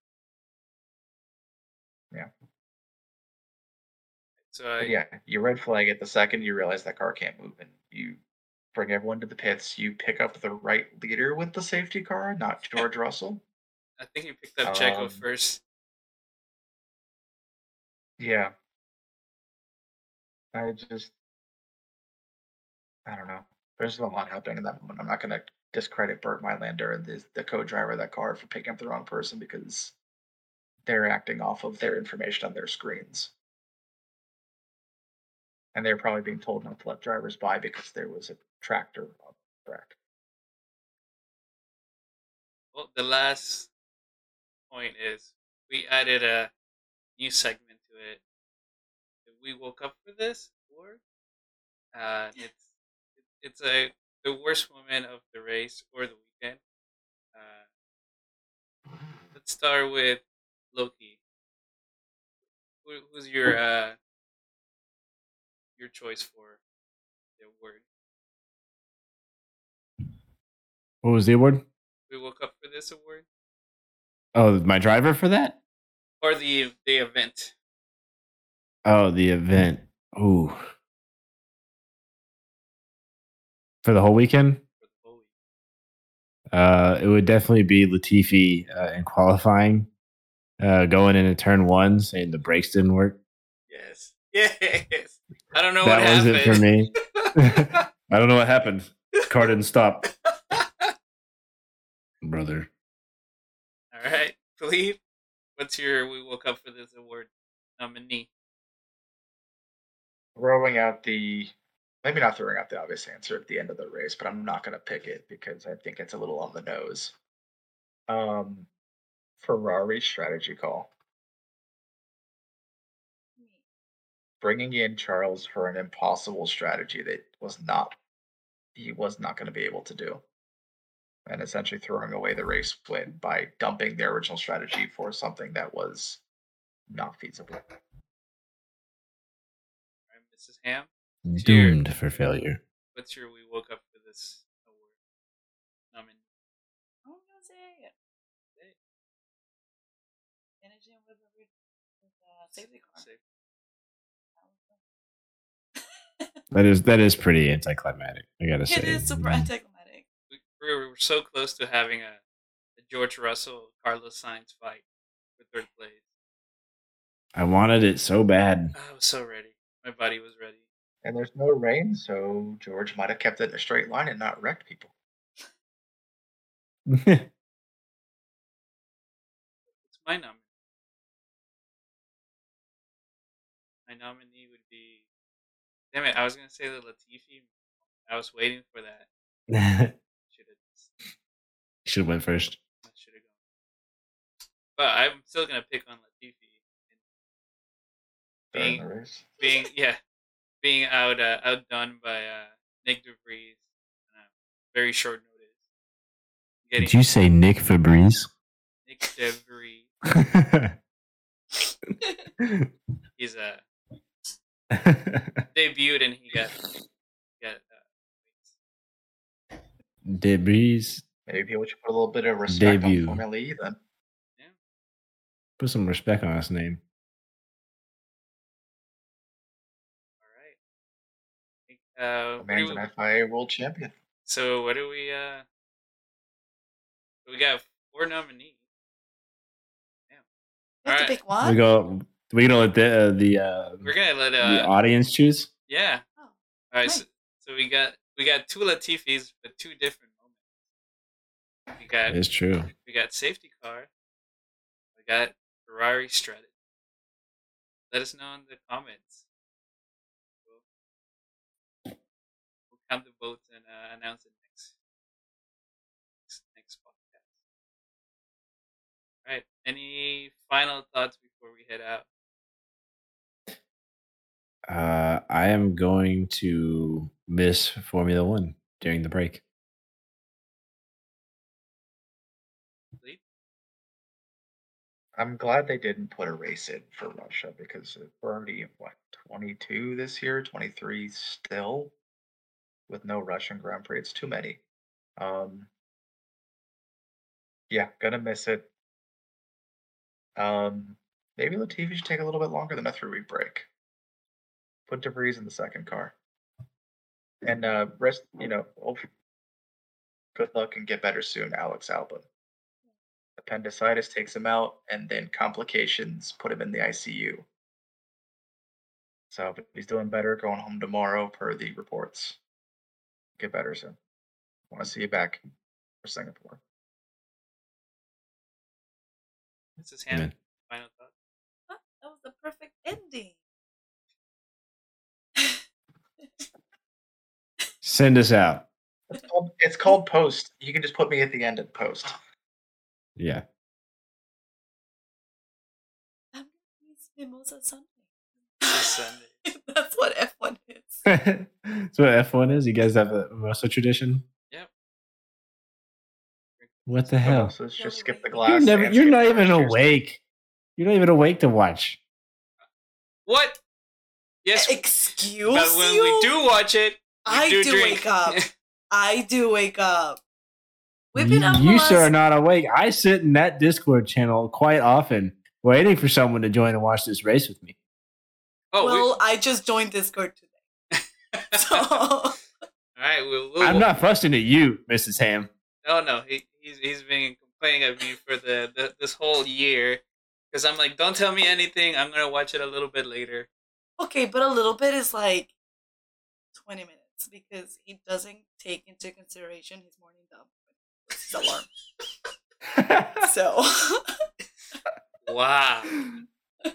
S4: Yeah.
S2: So I,
S4: yeah, you red flag it the second you realize that car can't move, and you bring everyone to the pits. You pick up the right leader with the safety car, not George Russell.
S2: I think he picked up Checo
S4: Um,
S2: first.
S4: Yeah. I just, I don't know. There's a lot happening in that moment. I'm not going to discredit Bernd Mayländer and the, the co-driver of that car for picking up the wrong person because they're acting off of their information on their screens. And they're probably being told not to let drivers by because there was a tractor on the track.
S2: Well, the last point is we added a new segment to it. We woke up for this, or uh, it's it's a the worst woman of the race or the weekend. Uh, let's start with Loki. Who, who's your uh, your choice for the award?
S3: What was the award?
S2: We woke up for this award
S3: Oh, my driver for that?
S2: or the the event.
S3: Oh, the event. Ooh. For the whole weekend?
S2: For the whole week.
S3: Uh, it would definitely be Latifi uh, in qualifying, uh, going into turn one, saying the brakes didn't work.
S2: Yes. Yes. I don't know
S3: that
S2: what
S3: was
S2: happened.
S3: it for me. I don't know what happened. Car didn't stop, brother.
S2: All right. Philippe, what's your We Woke Up for This Award nominee?
S4: Rolling out the maybe not throwing out the obvious answer at the end of the race, but I'm not going to pick it because I think it's a little on the nose. Um, Ferrari strategy call, bringing in Charles for an impossible strategy that was not he was not going to be able to do, and essentially throwing away the race win by dumping the original strategy for something that was not feasible.
S2: Mrs. Ham,
S3: Doomed for failure.
S2: what's your We Woke Up for This Award nominee?
S5: I'm gonna say it.
S2: Okay.
S5: Managing with a with uh, a safety car.
S2: Safe.
S3: That is that is pretty anticlimactic. I gotta say.
S5: It is super anticlimactic.
S2: We, we were so close to having a, a George Russell Carlos Sainz fight for third place.
S3: I wanted it so bad.
S2: I was so ready. My body was ready.
S4: And there's no rain, so George might have kept it in a straight line and not wrecked people.
S2: it's my nominee? My nominee would be. Damn it! I was gonna say the Latifi. I was waiting for that. Should have.
S3: Should have went first.
S2: I should have gone. but I'm still gonna pick on Latifi. Being being yeah, being out uh, outdone by uh, Nyck De Vries on a very short notice. Getting
S3: Did you say Nick Febreze?
S2: Nyck De Vries. He's uh, debuted and he got got uh,
S3: Debris.
S4: Maybe we should put a little bit of respect
S3: Debut.
S4: on Formula E then.
S3: Put some respect on his name.
S2: Uh,
S4: The man's an FIA world champion.
S2: so what do we uh? We got four nominees.
S5: You have to
S2: Alright.
S5: pick one.
S3: We go. We gonna let the uh, the uh,
S2: We're gonna let
S3: the
S2: uh
S3: audience choose.
S2: yeah.
S5: Oh,
S2: All right,
S5: nice.
S2: so, so we got we got two Latifis, but two different moments. We got
S3: It's true.
S2: we got safety car. We got Ferrari strutted. Let us know in the comments. We'll count the votes and uh, announce it next next, next podcast. All right. Any final thoughts before we head out?
S3: Uh, I am going to miss Formula One during the break.
S4: I'm glad they didn't put a race in for Russia because we're already at, what 22 this year, 23 still, with no Russian Grand Prix. It's too many. Um, yeah, gonna miss it. Um, maybe Latifi should take a little bit longer than a three week break. Put De Vries in the second car, and uh, rest. You know, good luck and get better soon, Alex Albon appendicitis takes him out, and then complications put him in the ICU. So, but he's doing better, going home tomorrow per the reports. Get better soon. Want to see you back for Singapore.
S2: This is Hannah.
S3: Amen.
S2: Final thoughts.
S5: Huh, that was the perfect ending.
S3: Send us out.
S4: It's called, it's called post. You can just put me at the end of post. Oh.
S3: Yeah.
S5: I'm gonna use Mimosa Sunday.
S2: Sunday.
S5: That's what F1 is.
S3: That's what F one is. You guys have a Mimosa tradition.
S2: Yep.
S3: What the hell?
S4: So let's just skip the glass.
S3: You're never. You're not even
S4: cheers.
S3: awake. You're not even awake to watch.
S2: What? Yes,
S5: Excuse me.
S2: but when
S5: you?
S2: we do watch it, we
S5: I do
S2: drink.
S5: wake up. I do wake up. We've been
S3: You,
S5: up
S3: you sir are not awake. I sit in that Discord channel quite often, waiting for someone to join and watch this race with me.
S2: oh,
S5: well, I just joined Discord today.
S2: We,
S5: So
S2: all right. We'll, we'll,
S3: I'm not fussing at you, Mrs. Ham.
S2: Oh no, he, he's he's been complaining at me for the, the this whole year because I'm like, don't tell me anything. I'm gonna watch it a little bit later.
S5: okay, but a little bit is like twenty minutes because he doesn't take into consideration his morning dump with his alarm. So
S2: Wow.
S4: That's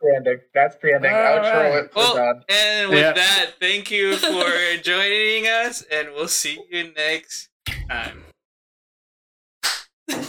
S4: the ending. That's the ending.
S3: All
S4: Outro
S3: right.
S4: it. We're
S2: Well,
S4: done.
S2: and with
S3: Yeah.
S2: that, thank you for joining us, and we'll see you next time.